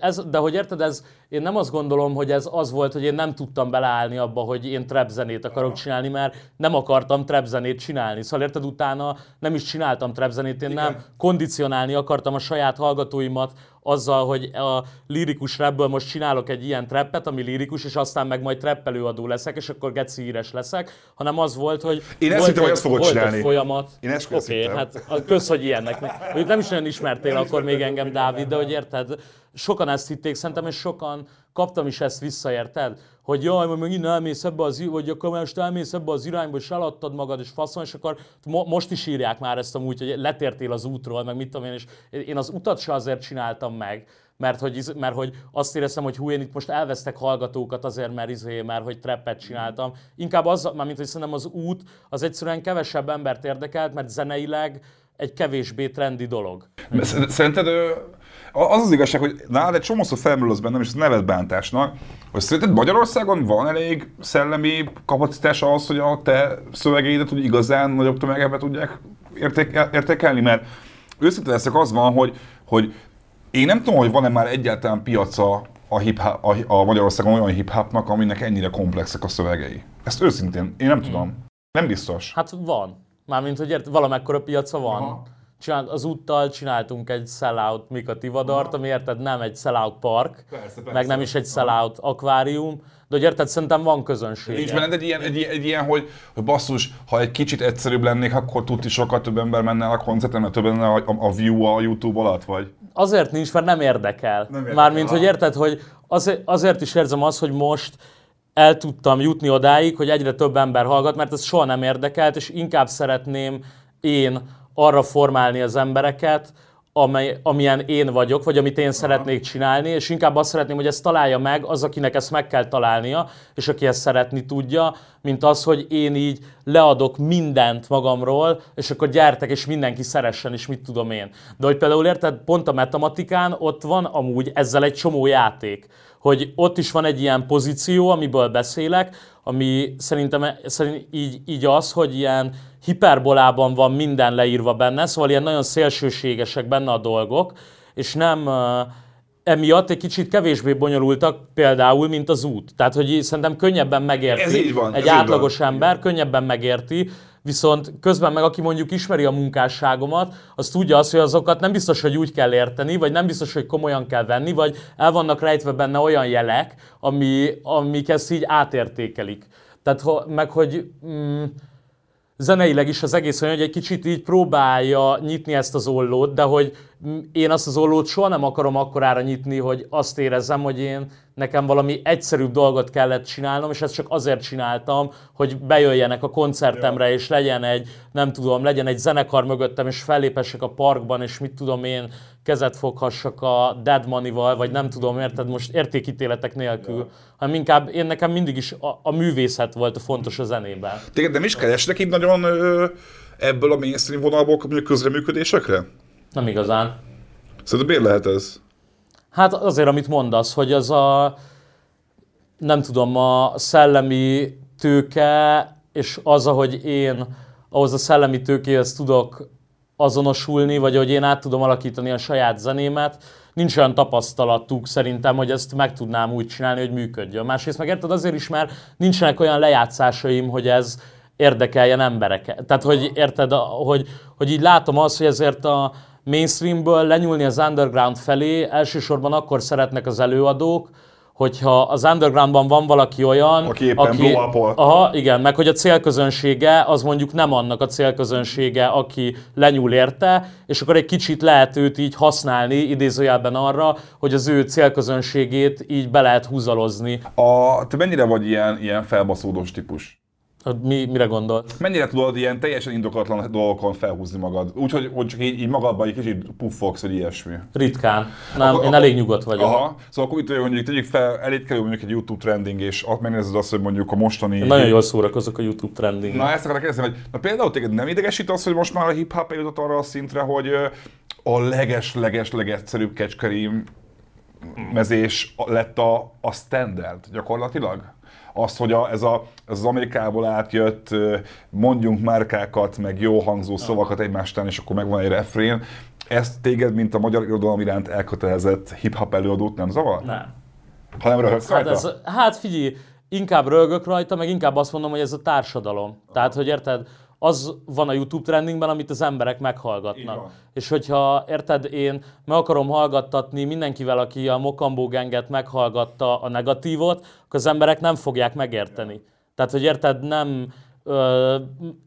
Ez, de hogy érted, ez, én nem azt gondolom, hogy ez az volt, hogy én nem tudtam beleállni abba, hogy én trap zenét akarok csinálni, mert nem akartam trap zenét csinálni. Szóval érted, utána nem is csináltam trap zenét, én nem kondicionálni akartam a saját hallgatóimat azzal, hogy a lirikus rapből most csinálok egy ilyen trappet, ami lirikus, és aztán meg majd trap előadó leszek, és akkor geci híres leszek, hanem az volt, hogy Én ezt hittem, hogy azt fogod volt egy csinálni. folyamat. Én ezt Oké, hittem. hát kösz, hogy ilyennek. Mondjuk nem is nagyon ismertél akkor még engem, Dávid, de hogy érted, sokan ezt hitték szerintem, és sokan kaptam is ezt vissza, érted? Hogy jaj, majd megint elmész ebbe az, vagy akkor most elmész ebbe az irányba, és eladtad magad, és faszon, és akkor mo- most is írják már ezt amúgy, hogy letértél az útról, meg mit tudom én, és én az utat se azért csináltam meg, mert hogy, mert hogy azt éreztem, hogy hú, én itt most elvesztek hallgatókat azért, mert, izé, mert hogy trappet csináltam. Inkább az, mármint, hogy szerintem az út az egyszerűen kevesebb embert érdekelt, mert zeneileg egy kevésbé trendi dolog. Sz- Szerinted az az igazság, hogy nálad egy csomószor felmerül az bennem, és ez neved bántásnak, hogy szerinted Magyarországon van elég szellemi kapacitás ahhoz, hogy a te szövegeidet úgy igazán nagyobb tömegebe tudják értékel, értékelni? Mert őszinte leszek, az van, hogy, hogy én nem tudom, hogy van-e már egyáltalán piaca a, hip a, a Magyarországon olyan hip-hopnak, aminek ennyire komplexek a szövegei. Ezt őszintén, én nem tudom. Nem biztos. Hát van. Mármint, hogy ért, valamekkora piaca van. Aha. Csinált, az úttal csináltunk egy sellout Mika Tivadart, ami érted nem egy sellout park, Persze, persze. meg nem is egy sellout akvárium, de hogy érted, szerintem van közönség. Nincs benned egy ilyen, egy, ilyen- egy ilyen hogy, hogy basszus, ha egy kicsit egyszerűbb lennék, akkor tudti sokkal több ember menne a koncerten, mert több lenne a, a, a view a YouTube alatt, vagy? Azért nincs, mert nem érdekel. Nem érdekel, Mármint, aha. hogy érted, hogy azért, azért is érzem azt, hogy most el tudtam jutni odáig, hogy egyre több ember hallgat, mert ez soha nem érdekelt, és inkább szeretném én arra formálni az embereket, amely, amilyen én vagyok, vagy amit én szeretnék csinálni, és inkább azt szeretném, hogy ezt találja meg az, akinek ezt meg kell találnia, és aki ezt szeretni tudja, mint az, hogy én így leadok mindent magamról, és akkor gyertek, és mindenki szeressen, és mit tudom én. De hogy például érted, pont a matematikán ott van amúgy ezzel egy csomó játék, hogy ott is van egy ilyen pozíció, amiből beszélek, ami szerintem szerint így, így az, hogy ilyen hiperbolában van minden leírva benne, szóval ilyen nagyon szélsőségesek benne a dolgok, és nem emiatt egy kicsit kevésbé bonyolultak például, mint az út. Tehát, hogy így szerintem könnyebben megérti Ez így van, egy ez így átlagos van. ember, könnyebben megérti, viszont közben meg aki mondjuk ismeri a munkásságomat, az tudja azt, hogy azokat nem biztos, hogy úgy kell érteni, vagy nem biztos, hogy komolyan kell venni, vagy el vannak rejtve benne olyan jelek, ami, amik ezt így átértékelik. Tehát meg, hogy mm, zeneileg is az egész olyan, hogy egy kicsit így próbálja nyitni ezt az ollót, de hogy én azt az ollót soha nem akarom akkorára nyitni, hogy azt érezzem, hogy én nekem valami egyszerűbb dolgot kellett csinálnom, és ezt csak azért csináltam, hogy bejöjjenek a koncertemre, és legyen egy, nem tudom, legyen egy zenekar mögöttem, és fellépessek a parkban, és mit tudom én, kezet foghassak a Dead Money-val, vagy nem tudom, érted, most értékítéletek nélkül, hanem inkább én nekem mindig is a, a művészet volt a fontos a zenében. Téged nem is keresnek így nagyon ö, ebből a mainstream vonalból mondjuk közreműködésekre? Nem igazán. Szerintem miért lehet ez? Hát azért, amit mondasz, hogy az a, nem tudom, a szellemi tőke, és az, ahogy én ahhoz a szellemi tőkéhez tudok azonosulni, vagy hogy én át tudom alakítani a saját zenémet, nincs olyan tapasztalatuk szerintem, hogy ezt meg tudnám úgy csinálni, hogy működjön. Másrészt meg érted azért is, mert nincsenek olyan lejátszásaim, hogy ez érdekeljen embereket. Tehát, hogy érted, hogy, hogy így látom azt, hogy ezért a mainstreamből lenyúlni az underground felé elsősorban akkor szeretnek az előadók, hogyha az undergroundban van valaki olyan, Aki éppen up-ol. Aha, igen, meg hogy a célközönsége az mondjuk nem annak a célközönsége, aki lenyúl érte, és akkor egy kicsit lehet őt így használni idézőjelben arra, hogy az ő célközönségét így be lehet húzalozni. A, te mennyire vagy ilyen, ilyen felbaszódós típus? Mi, mire gondol? Mennyire tudod ilyen teljesen indokolatlan dolgokon felhúzni magad? Úgyhogy hogy csak így, így magadban egy kicsit puffogsz, vagy ilyesmi. Ritkán. Nem, Akkor- én elég nyugodt vagyok. Aha, szóval akkor itt mondjuk tegyük fel, elég kerül mondjuk egy YouTube trending, és ott megnézed azt, hogy mondjuk a mostani... Nagyon jól szórakozok a YouTube trending. Na ezt akarok kérdezni, hogy na például téged nem idegesít az, hogy most már a hip-hop eljutott arra a szintre, hogy a leges-leges legegyszerűbb kecskerim mezés lett a, a standard gyakorlatilag? Az, hogy a, ez, a, ez az Amerikából átjött, mondjunk márkákat, meg jó hangzó szavakat egymástán, és akkor megvan egy refrén, ezt téged, mint a magyar irodalom iránt elkötelezett hip-hop előadót nem zavar? Nem. Hanem röhögsz Hát, rajta? ez, hát figyelj, inkább rögök rajta, meg inkább azt mondom, hogy ez a társadalom. Tehát, hogy érted, az van a YouTube trendingben, amit az emberek meghallgatnak. És hogyha, érted, én meg akarom hallgattatni mindenkivel, aki a Mokambó genget meghallgatta a negatívot, akkor az emberek nem fogják megérteni. Tehát, hogy érted, nem,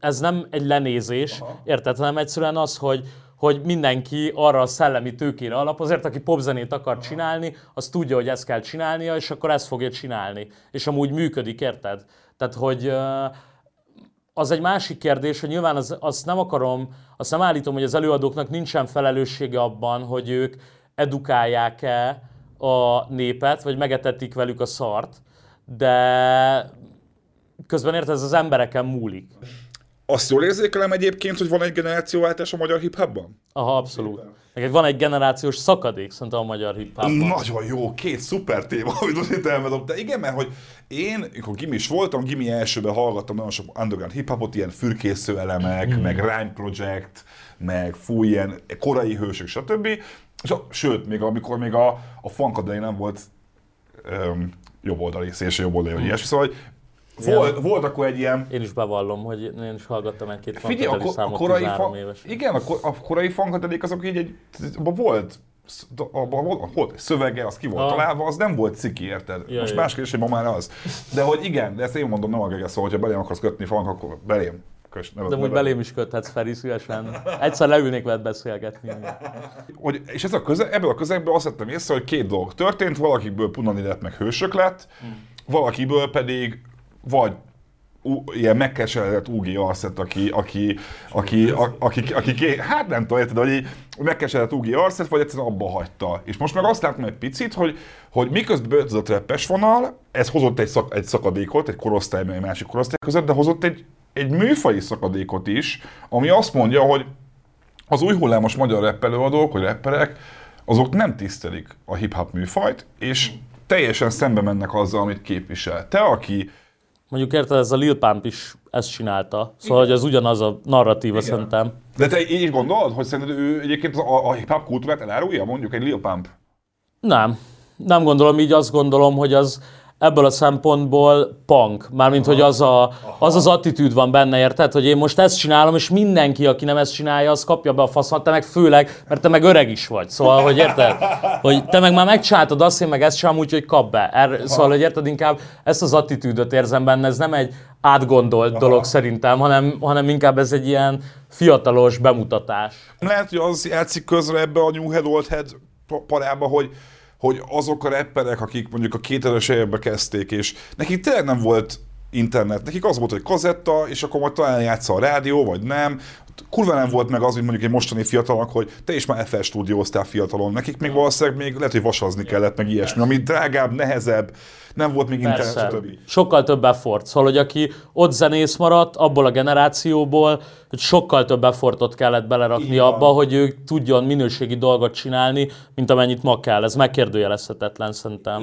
ez nem egy lenézés, érted, hanem egyszerűen az, hogy, hogy mindenki arra a szellemi tőkére alap, azért aki popzenét akar csinálni, az tudja, hogy ezt kell csinálnia, és akkor ezt fogja csinálni. És amúgy működik, érted? Tehát, hogy ö, az egy másik kérdés, hogy nyilván az, azt nem akarom, azt nem állítom, hogy az előadóknak nincsen felelőssége abban, hogy ők edukálják-e a népet, vagy megetetik velük a szart, de közben érted, ez az embereken múlik. Azt jól érzékelem egyébként, hogy van egy generációváltás a magyar hip-hopban? Aha, abszolút. Neked van egy generációs szakadék, szerintem a magyar hip Nagyon jó, két szuper téma, amit most itt elmondom. De igen, mert hogy én, amikor gimis voltam, gimi elsőben hallgattam nagyon sok underground hip-hopot, ilyen fürkésző elemek, meg Rhyme Project, meg fú, ilyen korai hősök, stb. És a, sőt, még amikor még a, a funkadai nem volt öm, jobboldali, szélső jobboldali, vagy ilyesmi. Szóval hogy volt, volt akkor egy ilyen Én is bevallom, hogy én is hallgattam egy-két Figyelj, a, ko- a korai, 13 fa- éves. igen, a, ko- a korai fankadelék azok így egy, volt abban volt, egy szövege, az ki volt Ah. találva, az nem volt ciki, érted? Ja, Most ja. más kérdés, hogy ma már az. De hogy igen, de ezt én mondom, nem a gege szó, hogyha belém akarsz kötni fank, akkor belém. Kös, nem, De úgy belém is köthetsz, Feri, szívesen. Egyszer leülnék veled beszélgetni. hogy, és ez a köze, ebből a közegből azt vettem észre, hogy két dolog történt, valakiből punani lett, meg hősök lett, valakiből pedig vagy ilyen megkeseredett Ugi Arszett, aki, aki, aki, a- aki, aki, aki, hát nem tudom, érted, hogy így megkeseredett Ugi Arszett, vagy egyszerűen abba hagyta. És most meg azt látom egy picit, hogy, hogy miközben ez a treppes vonal, ez hozott egy, szak, egy szakadékot, egy korosztály, egy másik korosztály között, de hozott egy, egy műfai szakadékot is, ami azt mondja, hogy az új hullámos magyar rappelőadók, vagy rapperek, azok nem tisztelik a hip-hop műfajt, és teljesen szembe mennek azzal, amit képvisel. Te, aki Mondjuk érted, ez a Lil Pump is ezt csinálta. Szóval, hogy az ugyanaz a narratíva Igen. szerintem. De te így is gondolod, hogy szerinted ő egyébként a, a hip-hop kultúrát elárulja, mondjuk egy Lil Pump? Nem. Nem gondolom így, azt gondolom, hogy az ebből a szempontból punk. Mármint, hogy az, a, az az attitűd van benne, érted? Hogy én most ezt csinálom, és mindenki, aki nem ezt csinálja, az kapja be a faszomat, te meg főleg, mert te meg öreg is vagy. Szóval, hogy érted? Hogy te meg már megcsináltad azt, én meg ezt csinálom, úgyhogy kap be. Er, szóval, hogy érted, inkább ezt az attitűdöt érzem benne, ez nem egy átgondolt dolog szerintem, hanem, hanem inkább ez egy ilyen fiatalos bemutatás. Lehet, hogy az játszik közre ebbe a New Head Old Head pa- parába, hogy, hogy azok a rapperek, akik mondjuk a 2000-es években kezdték, és nekik tényleg nem volt internet, nekik az volt, hogy kazetta, és akkor majd talán játsza a rádió, vagy nem. Kurva nem volt meg az, mint mondjuk egy mostani fiatalnak, hogy te is már FL stúdióztál fiatalon. Nekik még valószínűleg még lehet, hogy vasazni kellett, meg ilyesmi, ami drágább, nehezebb, nem volt még internet, stb. Sokkal több effort. Szóval, hogy aki ott zenész maradt, abból a generációból, hogy sokkal több effortot kellett belerakni van. abba, hogy ő tudjon minőségi dolgot csinálni, mint amennyit ma kell. Ez megkérdőjelezhetetlen szerintem.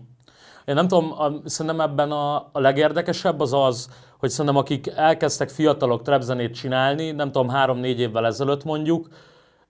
Én nem tudom, a, szerintem ebben a, a legérdekesebb az az, hogy szerintem akik elkezdtek fiatalok trapzenét csinálni, nem tudom, három-négy évvel ezelőtt mondjuk,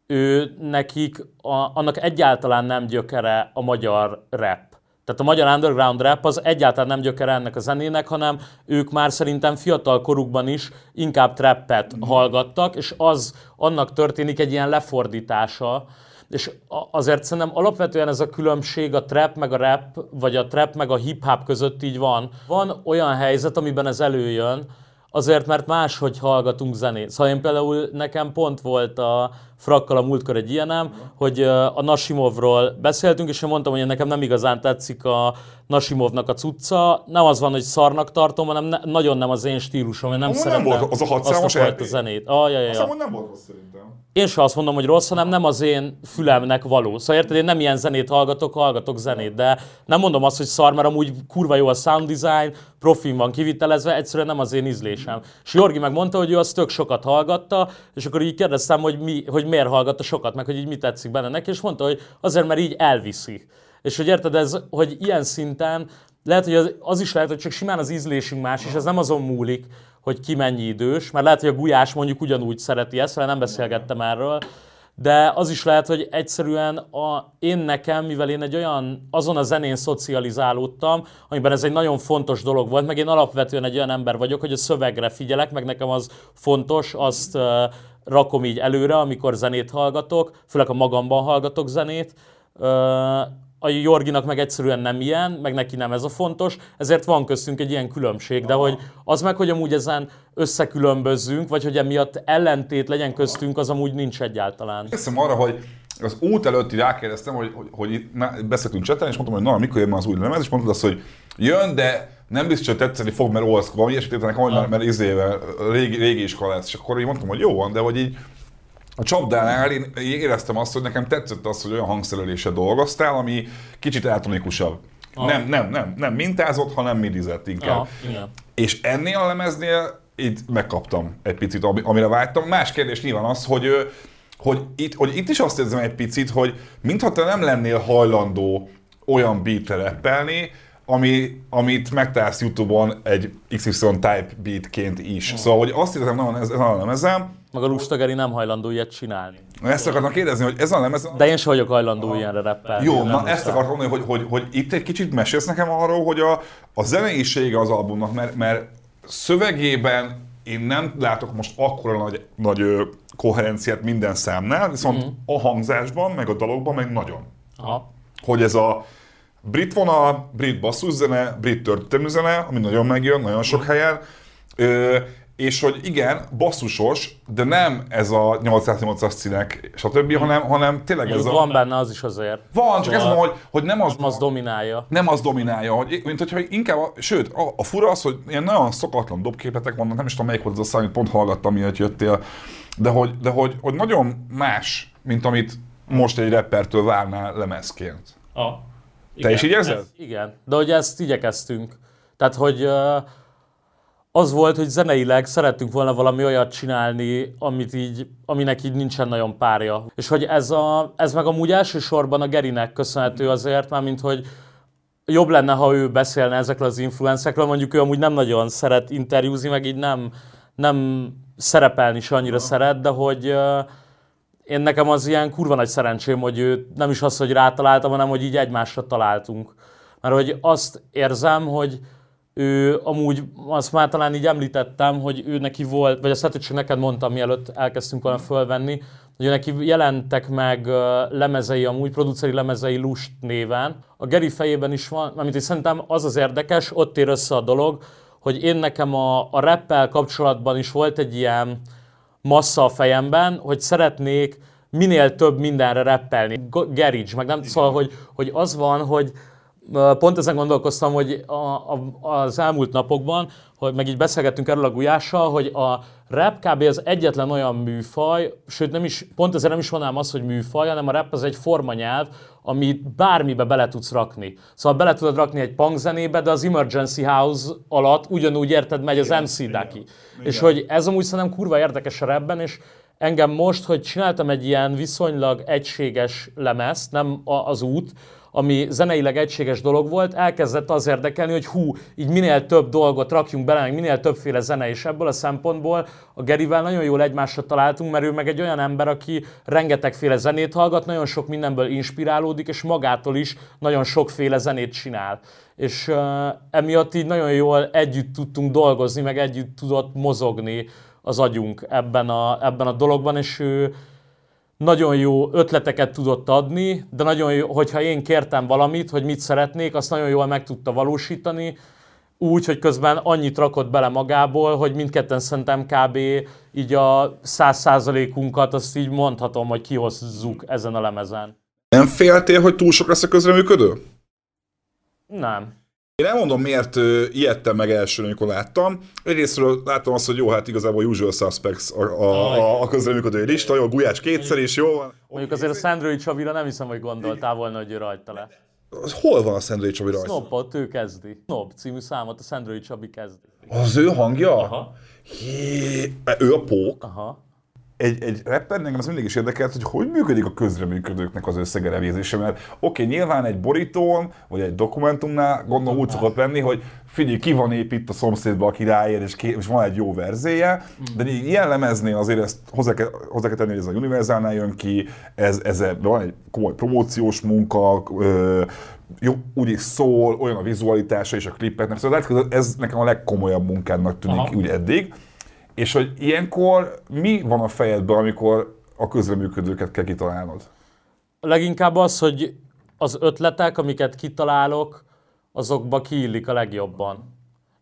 ő nekik a, annak egyáltalán nem gyökere a magyar rap. Tehát a magyar underground rap az egyáltalán nem gyökere ennek a zenének, hanem ők már szerintem fiatal korukban is inkább trappet hallgattak, és az annak történik egy ilyen lefordítása, és azért szerintem alapvetően ez a különbség a trap meg a rap, vagy a trap meg a hip-hop között így van. Van olyan helyzet, amiben ez előjön, azért, mert máshogy hallgatunk zenét. Szóval én például nekem pont volt a frakkal a múltkor egy ilyenem, hogy a Nasimovról beszéltünk, és én mondtam, hogy nekem nem igazán tetszik a Nasimovnak a cucca. Nem az van, hogy szarnak tartom, hanem ne, nagyon nem az én stílusom, én nem Amúgy nem szeretem volt az a hat azt a zenét. Ah, ja, ja, ja. nem volt rossz szerintem. Én sem azt mondom, hogy rossz, hanem nem az én fülemnek való. Szóval érted, én nem ilyen zenét hallgatok, hallgatok zenét, de nem mondom azt, hogy szar, mert amúgy kurva jó a sound design, profin van kivitelezve, egyszerűen nem az én ízlésem. És Jorgi megmondta, hogy ő azt tök sokat hallgatta, és akkor így kérdeztem, hogy, mi, hogy miért hallgatta sokat, meg hogy így mi tetszik benne neki, és mondta, hogy azért, mert így elviszi. És hogy érted, ez, hogy ilyen szinten lehet, hogy az, az is lehet, hogy csak simán az ízlésünk más, és ez nem azon múlik, hogy ki mennyi idős, mert lehet, hogy a gulyás mondjuk ugyanúgy szereti ezt, mert nem beszélgettem erről, de az is lehet, hogy egyszerűen a, én nekem, mivel én egy olyan, azon a zenén szocializálódtam, amiben ez egy nagyon fontos dolog volt, meg én alapvetően egy olyan ember vagyok, hogy a szövegre figyelek, meg nekem az fontos, azt rakom így előre, amikor zenét hallgatok, főleg a magamban hallgatok zenét, a Jorginak meg egyszerűen nem ilyen, meg neki nem ez a fontos, ezért van köztünk egy ilyen különbség, de hogy az meg, hogy amúgy ezen összekülönbözzünk, vagy hogy emiatt ellentét legyen köztünk, az amúgy nincs egyáltalán. Emlékszem arra, hogy az út előtti rákérdeztem, hogy, hogy, hogy beszéltünk cseten, és mondtam, hogy na, mikor jön már az új lemez, és mondtad azt, hogy jön, de nem biztos, hogy tetszeni fog, mert school, valami ilyesmit nekem, hogy mert, mert izével, régi, régi iskola lesz. És akkor így mondtam, hogy jó van, de hogy így a csapdánál én éreztem azt, hogy nekem tetszett az, hogy olyan hangszerelése dolgoztál, ami kicsit elektronikusabb. Nem, nem, nem, nem mintázott, hanem midizett inkább. Ja, igen. És ennél a lemeznél itt megkaptam egy picit, ami- amire vágytam. Más kérdés nyilván az, hogy, hogy, itt, hogy itt is azt érzem egy picit, hogy mintha te nem lennél hajlandó olyan beatre rappelni, ami, amit megtalálsz Youtube-on egy XY type beatként is. Szóval, hogy azt hiszem, nagyon ez, ez a lemezem, Meg a lustageri nem hajlandó ilyet csinálni. ezt akartam kérdezni, hogy ez a lemez... De én sem vagyok hajlandó ilyenre rappelni. Jó, na ezt akartam mondani, hogy, hogy, hogy itt egy kicsit mesélsz nekem arról, hogy a, a zeneisége az albumnak, mert, mert szövegében én nem látok most akkora nagy, nagy koherenciát minden számnál, viszont Mhm. a hangzásban, meg a dalokban meg nagyon. Aha. Hogy ez a brit vonal, brit basszuszene, brit történelműzene, ami nagyon megjön, nagyon sok helyen, ö, és hogy igen, basszusos, de nem ez a 808-as színek, stb., hanem, hanem tényleg ez Mondjuk a... van benne az is azért. Van, csak ez Van. mondom, hogy, hogy nem az, Az dominálja. nem az dominálja, hogy, mint hogyha inkább, a, sőt, a, a fura az, hogy ilyen nagyon szokatlan dobképletek vannak, nem is tudom melyik volt az a szám, pont hallgattam, miatt jöttél, de hogy, de hogy, hogy nagyon más, mint amit most egy rappertől várnál lemezként. A. Te is így érzed? Igen, de hogy ezt igyekeztünk. Tehát, hogy ö, az volt, hogy zeneileg szerettünk volna valami olyat csinálni, amit így, aminek így nincsen nagyon párja. És hogy ez, a, ez meg amúgy elsősorban a Gerinek köszönhető azért, már mint hogy jobb lenne, ha ő beszélne ezekről az influencekről, mondjuk ő amúgy nem nagyon szeret interjúzni, meg így nem, nem szerepelni is annyira szeret, de hogy ö, én nekem az ilyen kurva nagy szerencsém, hogy ő nem is az, hogy rátaláltam, hanem hogy így egymásra találtunk. Mert hogy azt érzem, hogy ő amúgy, azt már talán így említettem, hogy ő neki volt, vagy azt lehet, hogy csak neked mondtam, mielőtt elkezdtünk volna fölvenni, hogy neki jelentek meg lemezei, amúgy produceri lemezei Lust néven. A Geri fejében is van, amit is szerintem az az érdekes, ott ér össze a dolog, hogy én nekem a, a rappel kapcsolatban is volt egy ilyen, massza a fejemben, hogy szeretnék minél több mindenre rappelni. Garage, meg nem szóval, hogy, hogy az van, hogy pont ezen gondolkoztam, hogy a, a, az elmúlt napokban, hogy meg így beszélgettünk erről a gulyással, hogy a rap kb. az egyetlen olyan műfaj, sőt nem is, pont ezért nem is mondanám azt, hogy műfaj, hanem a rap az egy formanyelv, amit bármibe bele tudsz rakni. Szóval bele tudod rakni egy punk zenébe, de az Emergency House alatt ugyanúgy érted megy az MC Daki. És hogy ez amúgy szerintem kurva érdekes a rapben, és engem most, hogy csináltam egy ilyen viszonylag egységes lemezt, nem az út, ami zeneileg egységes dolog volt, elkezdett az érdekelni, hogy hú, így minél több dolgot rakjunk bele, meg minél többféle zene, és ebből a szempontból a Gerivel nagyon jól egymásra találtunk, mert ő meg egy olyan ember, aki rengetegféle zenét hallgat, nagyon sok mindenből inspirálódik, és magától is nagyon sokféle zenét csinál. És uh, emiatt így nagyon jól együtt tudtunk dolgozni, meg együtt tudott mozogni az agyunk ebben a, ebben a dologban, és ő, nagyon jó ötleteket tudott adni, de nagyon jó, hogyha én kértem valamit, hogy mit szeretnék, azt nagyon jól meg tudta valósítani, úgy, hogy közben annyit rakott bele magából, hogy mindketten szerintem kb. így a száz százalékunkat azt így mondhatom, hogy kihozzuk ezen a lemezen. Nem féltél, hogy túl sok lesz a közreműködő? Nem. Én elmondom, miért ijedtem meg első, amikor láttam. Egyrésztről láttam azt, hogy jó, hát igazából usual suspects a, a, a, a közreműködő lista, jó, Gulyás kétszer is, jó. Mondjuk azért a Szendrői Csavira nem hiszem, hogy gondoltál volna, hogy ő rajta le. Hol van a Szendrei Csabi rajta? Snobot ő kezdi. Snob című számot a Szendrői Csabi kezdi. Az ő hangja? Aha. Jé, ő a pók? Aha. Egy, egy rapper engem az mindig is érdekelt, hogy hogy működik a közreműködőknek az összegerevézése, mert oké, okay, nyilván egy borítón, vagy egy dokumentumnál gondolom úgy szokott lenni, hogy figyelj, ki van épp itt a szomszédba, aki ráér, és, és van egy jó verzéje, de ilyen lemeznél azért ezt hozzá kell, hozzá kell tenni, hogy ez a Universalnál jön ki, ez, ez van egy komoly promóciós munka, ö, jó, úgy szól, olyan a vizualitása és a klippeknek, szóval ez nekem a legkomolyabb munkának tűnik Aha. úgy eddig. És hogy ilyenkor mi van a fejedben, amikor a közreműködőket kell kitalálnod? Leginkább az, hogy az ötletek, amiket kitalálok, azokba kiillik a legjobban.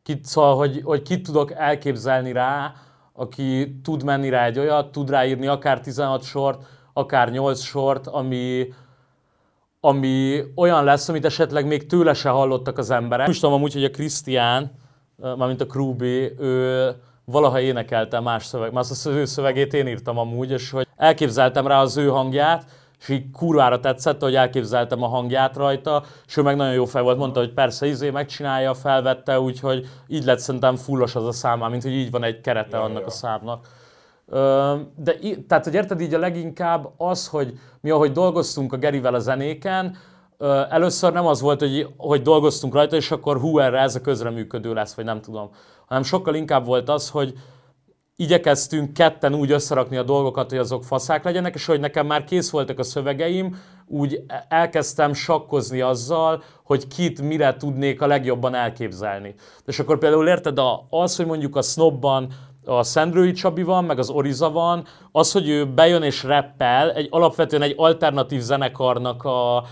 Ki, szóval, hogy, hogy kit tudok elképzelni rá, aki tud menni rá egy olyat, tud ráírni akár 16 sort, akár 8 sort, ami, ami olyan lesz, amit esetleg még tőle se hallottak az emberek. Is tudom amúgy, hogy a Krisztián, mármint a Krúbi, ő valaha énekelte más szöveg, mert az ő szövegét én írtam amúgy, és hogy elképzeltem rá az ő hangját, és így kurvára tetszett, hogy elképzeltem a hangját rajta, és ő meg nagyon jó fej volt, mondta, hogy persze, izé megcsinálja, felvette, úgyhogy így lett szerintem fullos az a szám, mint hogy így van egy kerete ja, annak ja. a számnak. De tehát, hogy érted így a leginkább az, hogy mi ahogy dolgoztunk a Gerivel a zenéken, először nem az volt, hogy, hogy dolgoztunk rajta, és akkor hú, erre ez a közreműködő lesz, vagy nem tudom. Hanem sokkal inkább volt az, hogy igyekeztünk ketten úgy összerakni a dolgokat, hogy azok faszák legyenek, és hogy nekem már kész voltak a szövegeim, úgy elkezdtem sakkozni azzal, hogy kit mire tudnék a legjobban elképzelni. És akkor például érted, az, hogy mondjuk a Snobban a Szendrői Csabi van, meg az Oriza van, az, hogy ő bejön és rappel, egy alapvetően egy alternatív zenekarnak a,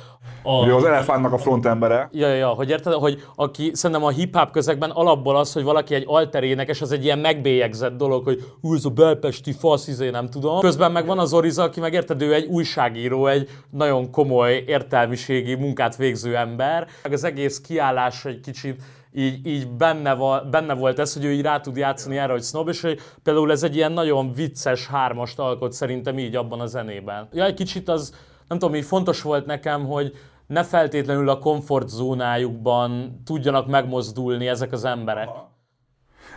a, Ugye az elefántnak a frontembere. Ja, ja, hogy érted, hogy aki szerintem a hip-hop közegben alapból az, hogy valaki egy alter énekes, az egy ilyen megbélyegzett dolog, hogy hú, ez a belpesti fasz, izé, nem tudom. Közben meg van az Oriza, aki meg érted, ő egy újságíró, egy nagyon komoly értelmiségi munkát végző ember. Meg az egész kiállás egy kicsit így, így benne, va, benne volt ez, hogy ő így rá tud játszani erre, hogy snob, és hogy például ez egy ilyen nagyon vicces hármast alkot szerintem így abban a zenében. Ja, egy kicsit az, nem tudom, így fontos volt nekem, hogy ne feltétlenül a komfortzónájukban tudjanak megmozdulni ezek az emberek.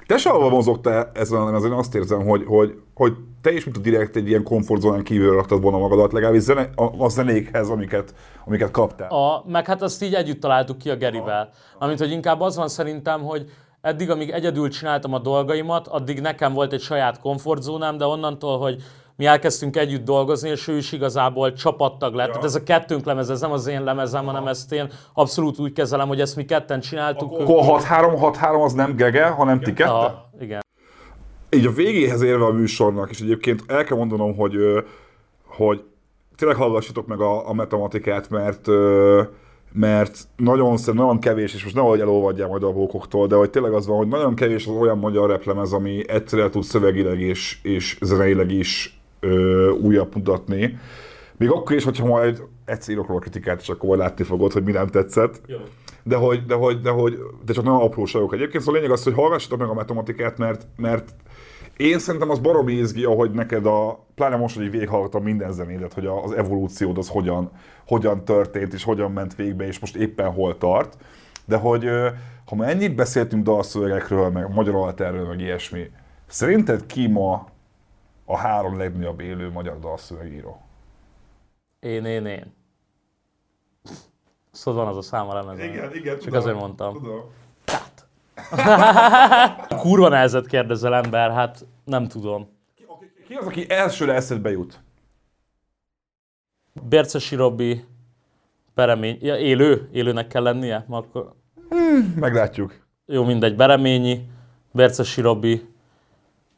Te sehova mozogtál ezen a lemezen, azt érzem, hogy, hogy, hogy te is, mint a direkt egy ilyen komfortzónán kívül raktad volna magadat, legalábbis zene, a, a zenékhez, amiket, amiket kaptál. A, meg hát azt így együtt találtuk ki a Gerivel. Amint, hogy inkább az van szerintem, hogy eddig, amíg egyedül csináltam a dolgaimat, addig nekem volt egy saját komfortzónám, de onnantól, hogy mi elkezdtünk együtt dolgozni, és ő is igazából csapattag lett. Ja. Tehát ez a kettőnk lemez, ez nem az én lemezem, hanem ezt én abszolút úgy kezelem, hogy ezt mi ketten csináltuk. Akkor 6-3-6-3 az nem Gege, hanem ti ketten? Ah, igen. Így a végéhez érve a műsornak, és egyébként el kell mondanom, hogy, hogy tényleg hallgassatok meg a, a matematikát, mert mert nagyon, nagyon kevés, és most nehogy elolvadjál majd a bókoktól, de hogy tényleg az van, hogy nagyon kevés az olyan magyar replemez, ami egyszerre tud szövegileg és, és zeneileg is ö, újabb mutatni. Még akkor is, hogyha majd egyszer írok róla kritikát, és akkor majd látni fogod, hogy mi nem tetszett. Jó. De hogy, de hogy, de hogy, de csak nagyon apróságok egyébként. Szóval a lényeg az, hogy hallgassatok meg a matematikát, mert, mert én szerintem az baromi izgi, ahogy neked a, pláne most, hogy végighallgattam minden zenédet, hogy az evolúciód az hogyan, hogyan történt, és hogyan ment végbe, és most éppen hol tart. De hogy ha már ennyit beszéltünk dalszövegekről, meg magyar alterről, meg ilyesmi, szerinted ki ma a három legnagyobb élő magyar dalszövegíró? Én, én, én. Szóval van az a szám a lemezen. igen. Csak azért mondtam. Tudom. Tehát. Kurva nehezet kérdezel ember, hát nem tudom. Ki az, aki elsőre eszedbe jut? Bercesi Robi, Beremény, ja, élő, élőnek kell lennie, akkor Meglátjuk. jó mindegy, Bereményi, Bercesi Robi,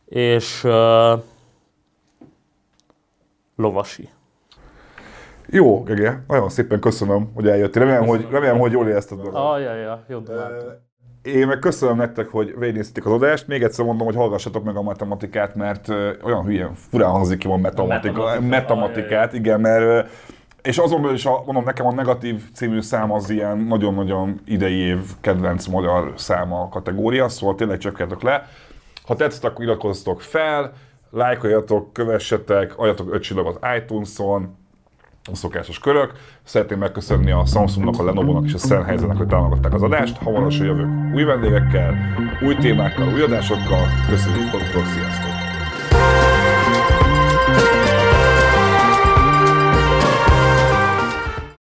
és uh, Lovasi. Jó, Gege, nagyon szépen köszönöm, hogy eljöttél. Remélem, hogy, remélem, hogy jól érezted magad. Ajajaj, jó dumát. Én meg köszönöm nektek, hogy végignéztétek az adást. Még egyszer mondom, hogy hallgassatok meg a matematikát, mert ö, olyan hülyen, furán hangzik ki van Matematika. matematikát, igen, mert ö, és azon belül is, a, mondom, nekem a negatív című szám az ilyen nagyon-nagyon idei év kedvenc magyar száma a kategória, szóval tényleg csökkentek le. Ha tetszett, akkor iratkozzatok fel, lájkoljatok, kövessetek, adjatok öt csillagot iTunes-on, a szokásos körök. Szeretném megköszönni a Samsungnak, a Lenovo-nak és a Sennheisernek, hogy támogatták az adást. Hamarosan jövök új vendégekkel, új témákkal, új adásokkal. Köszönjük, hogy sziasztok!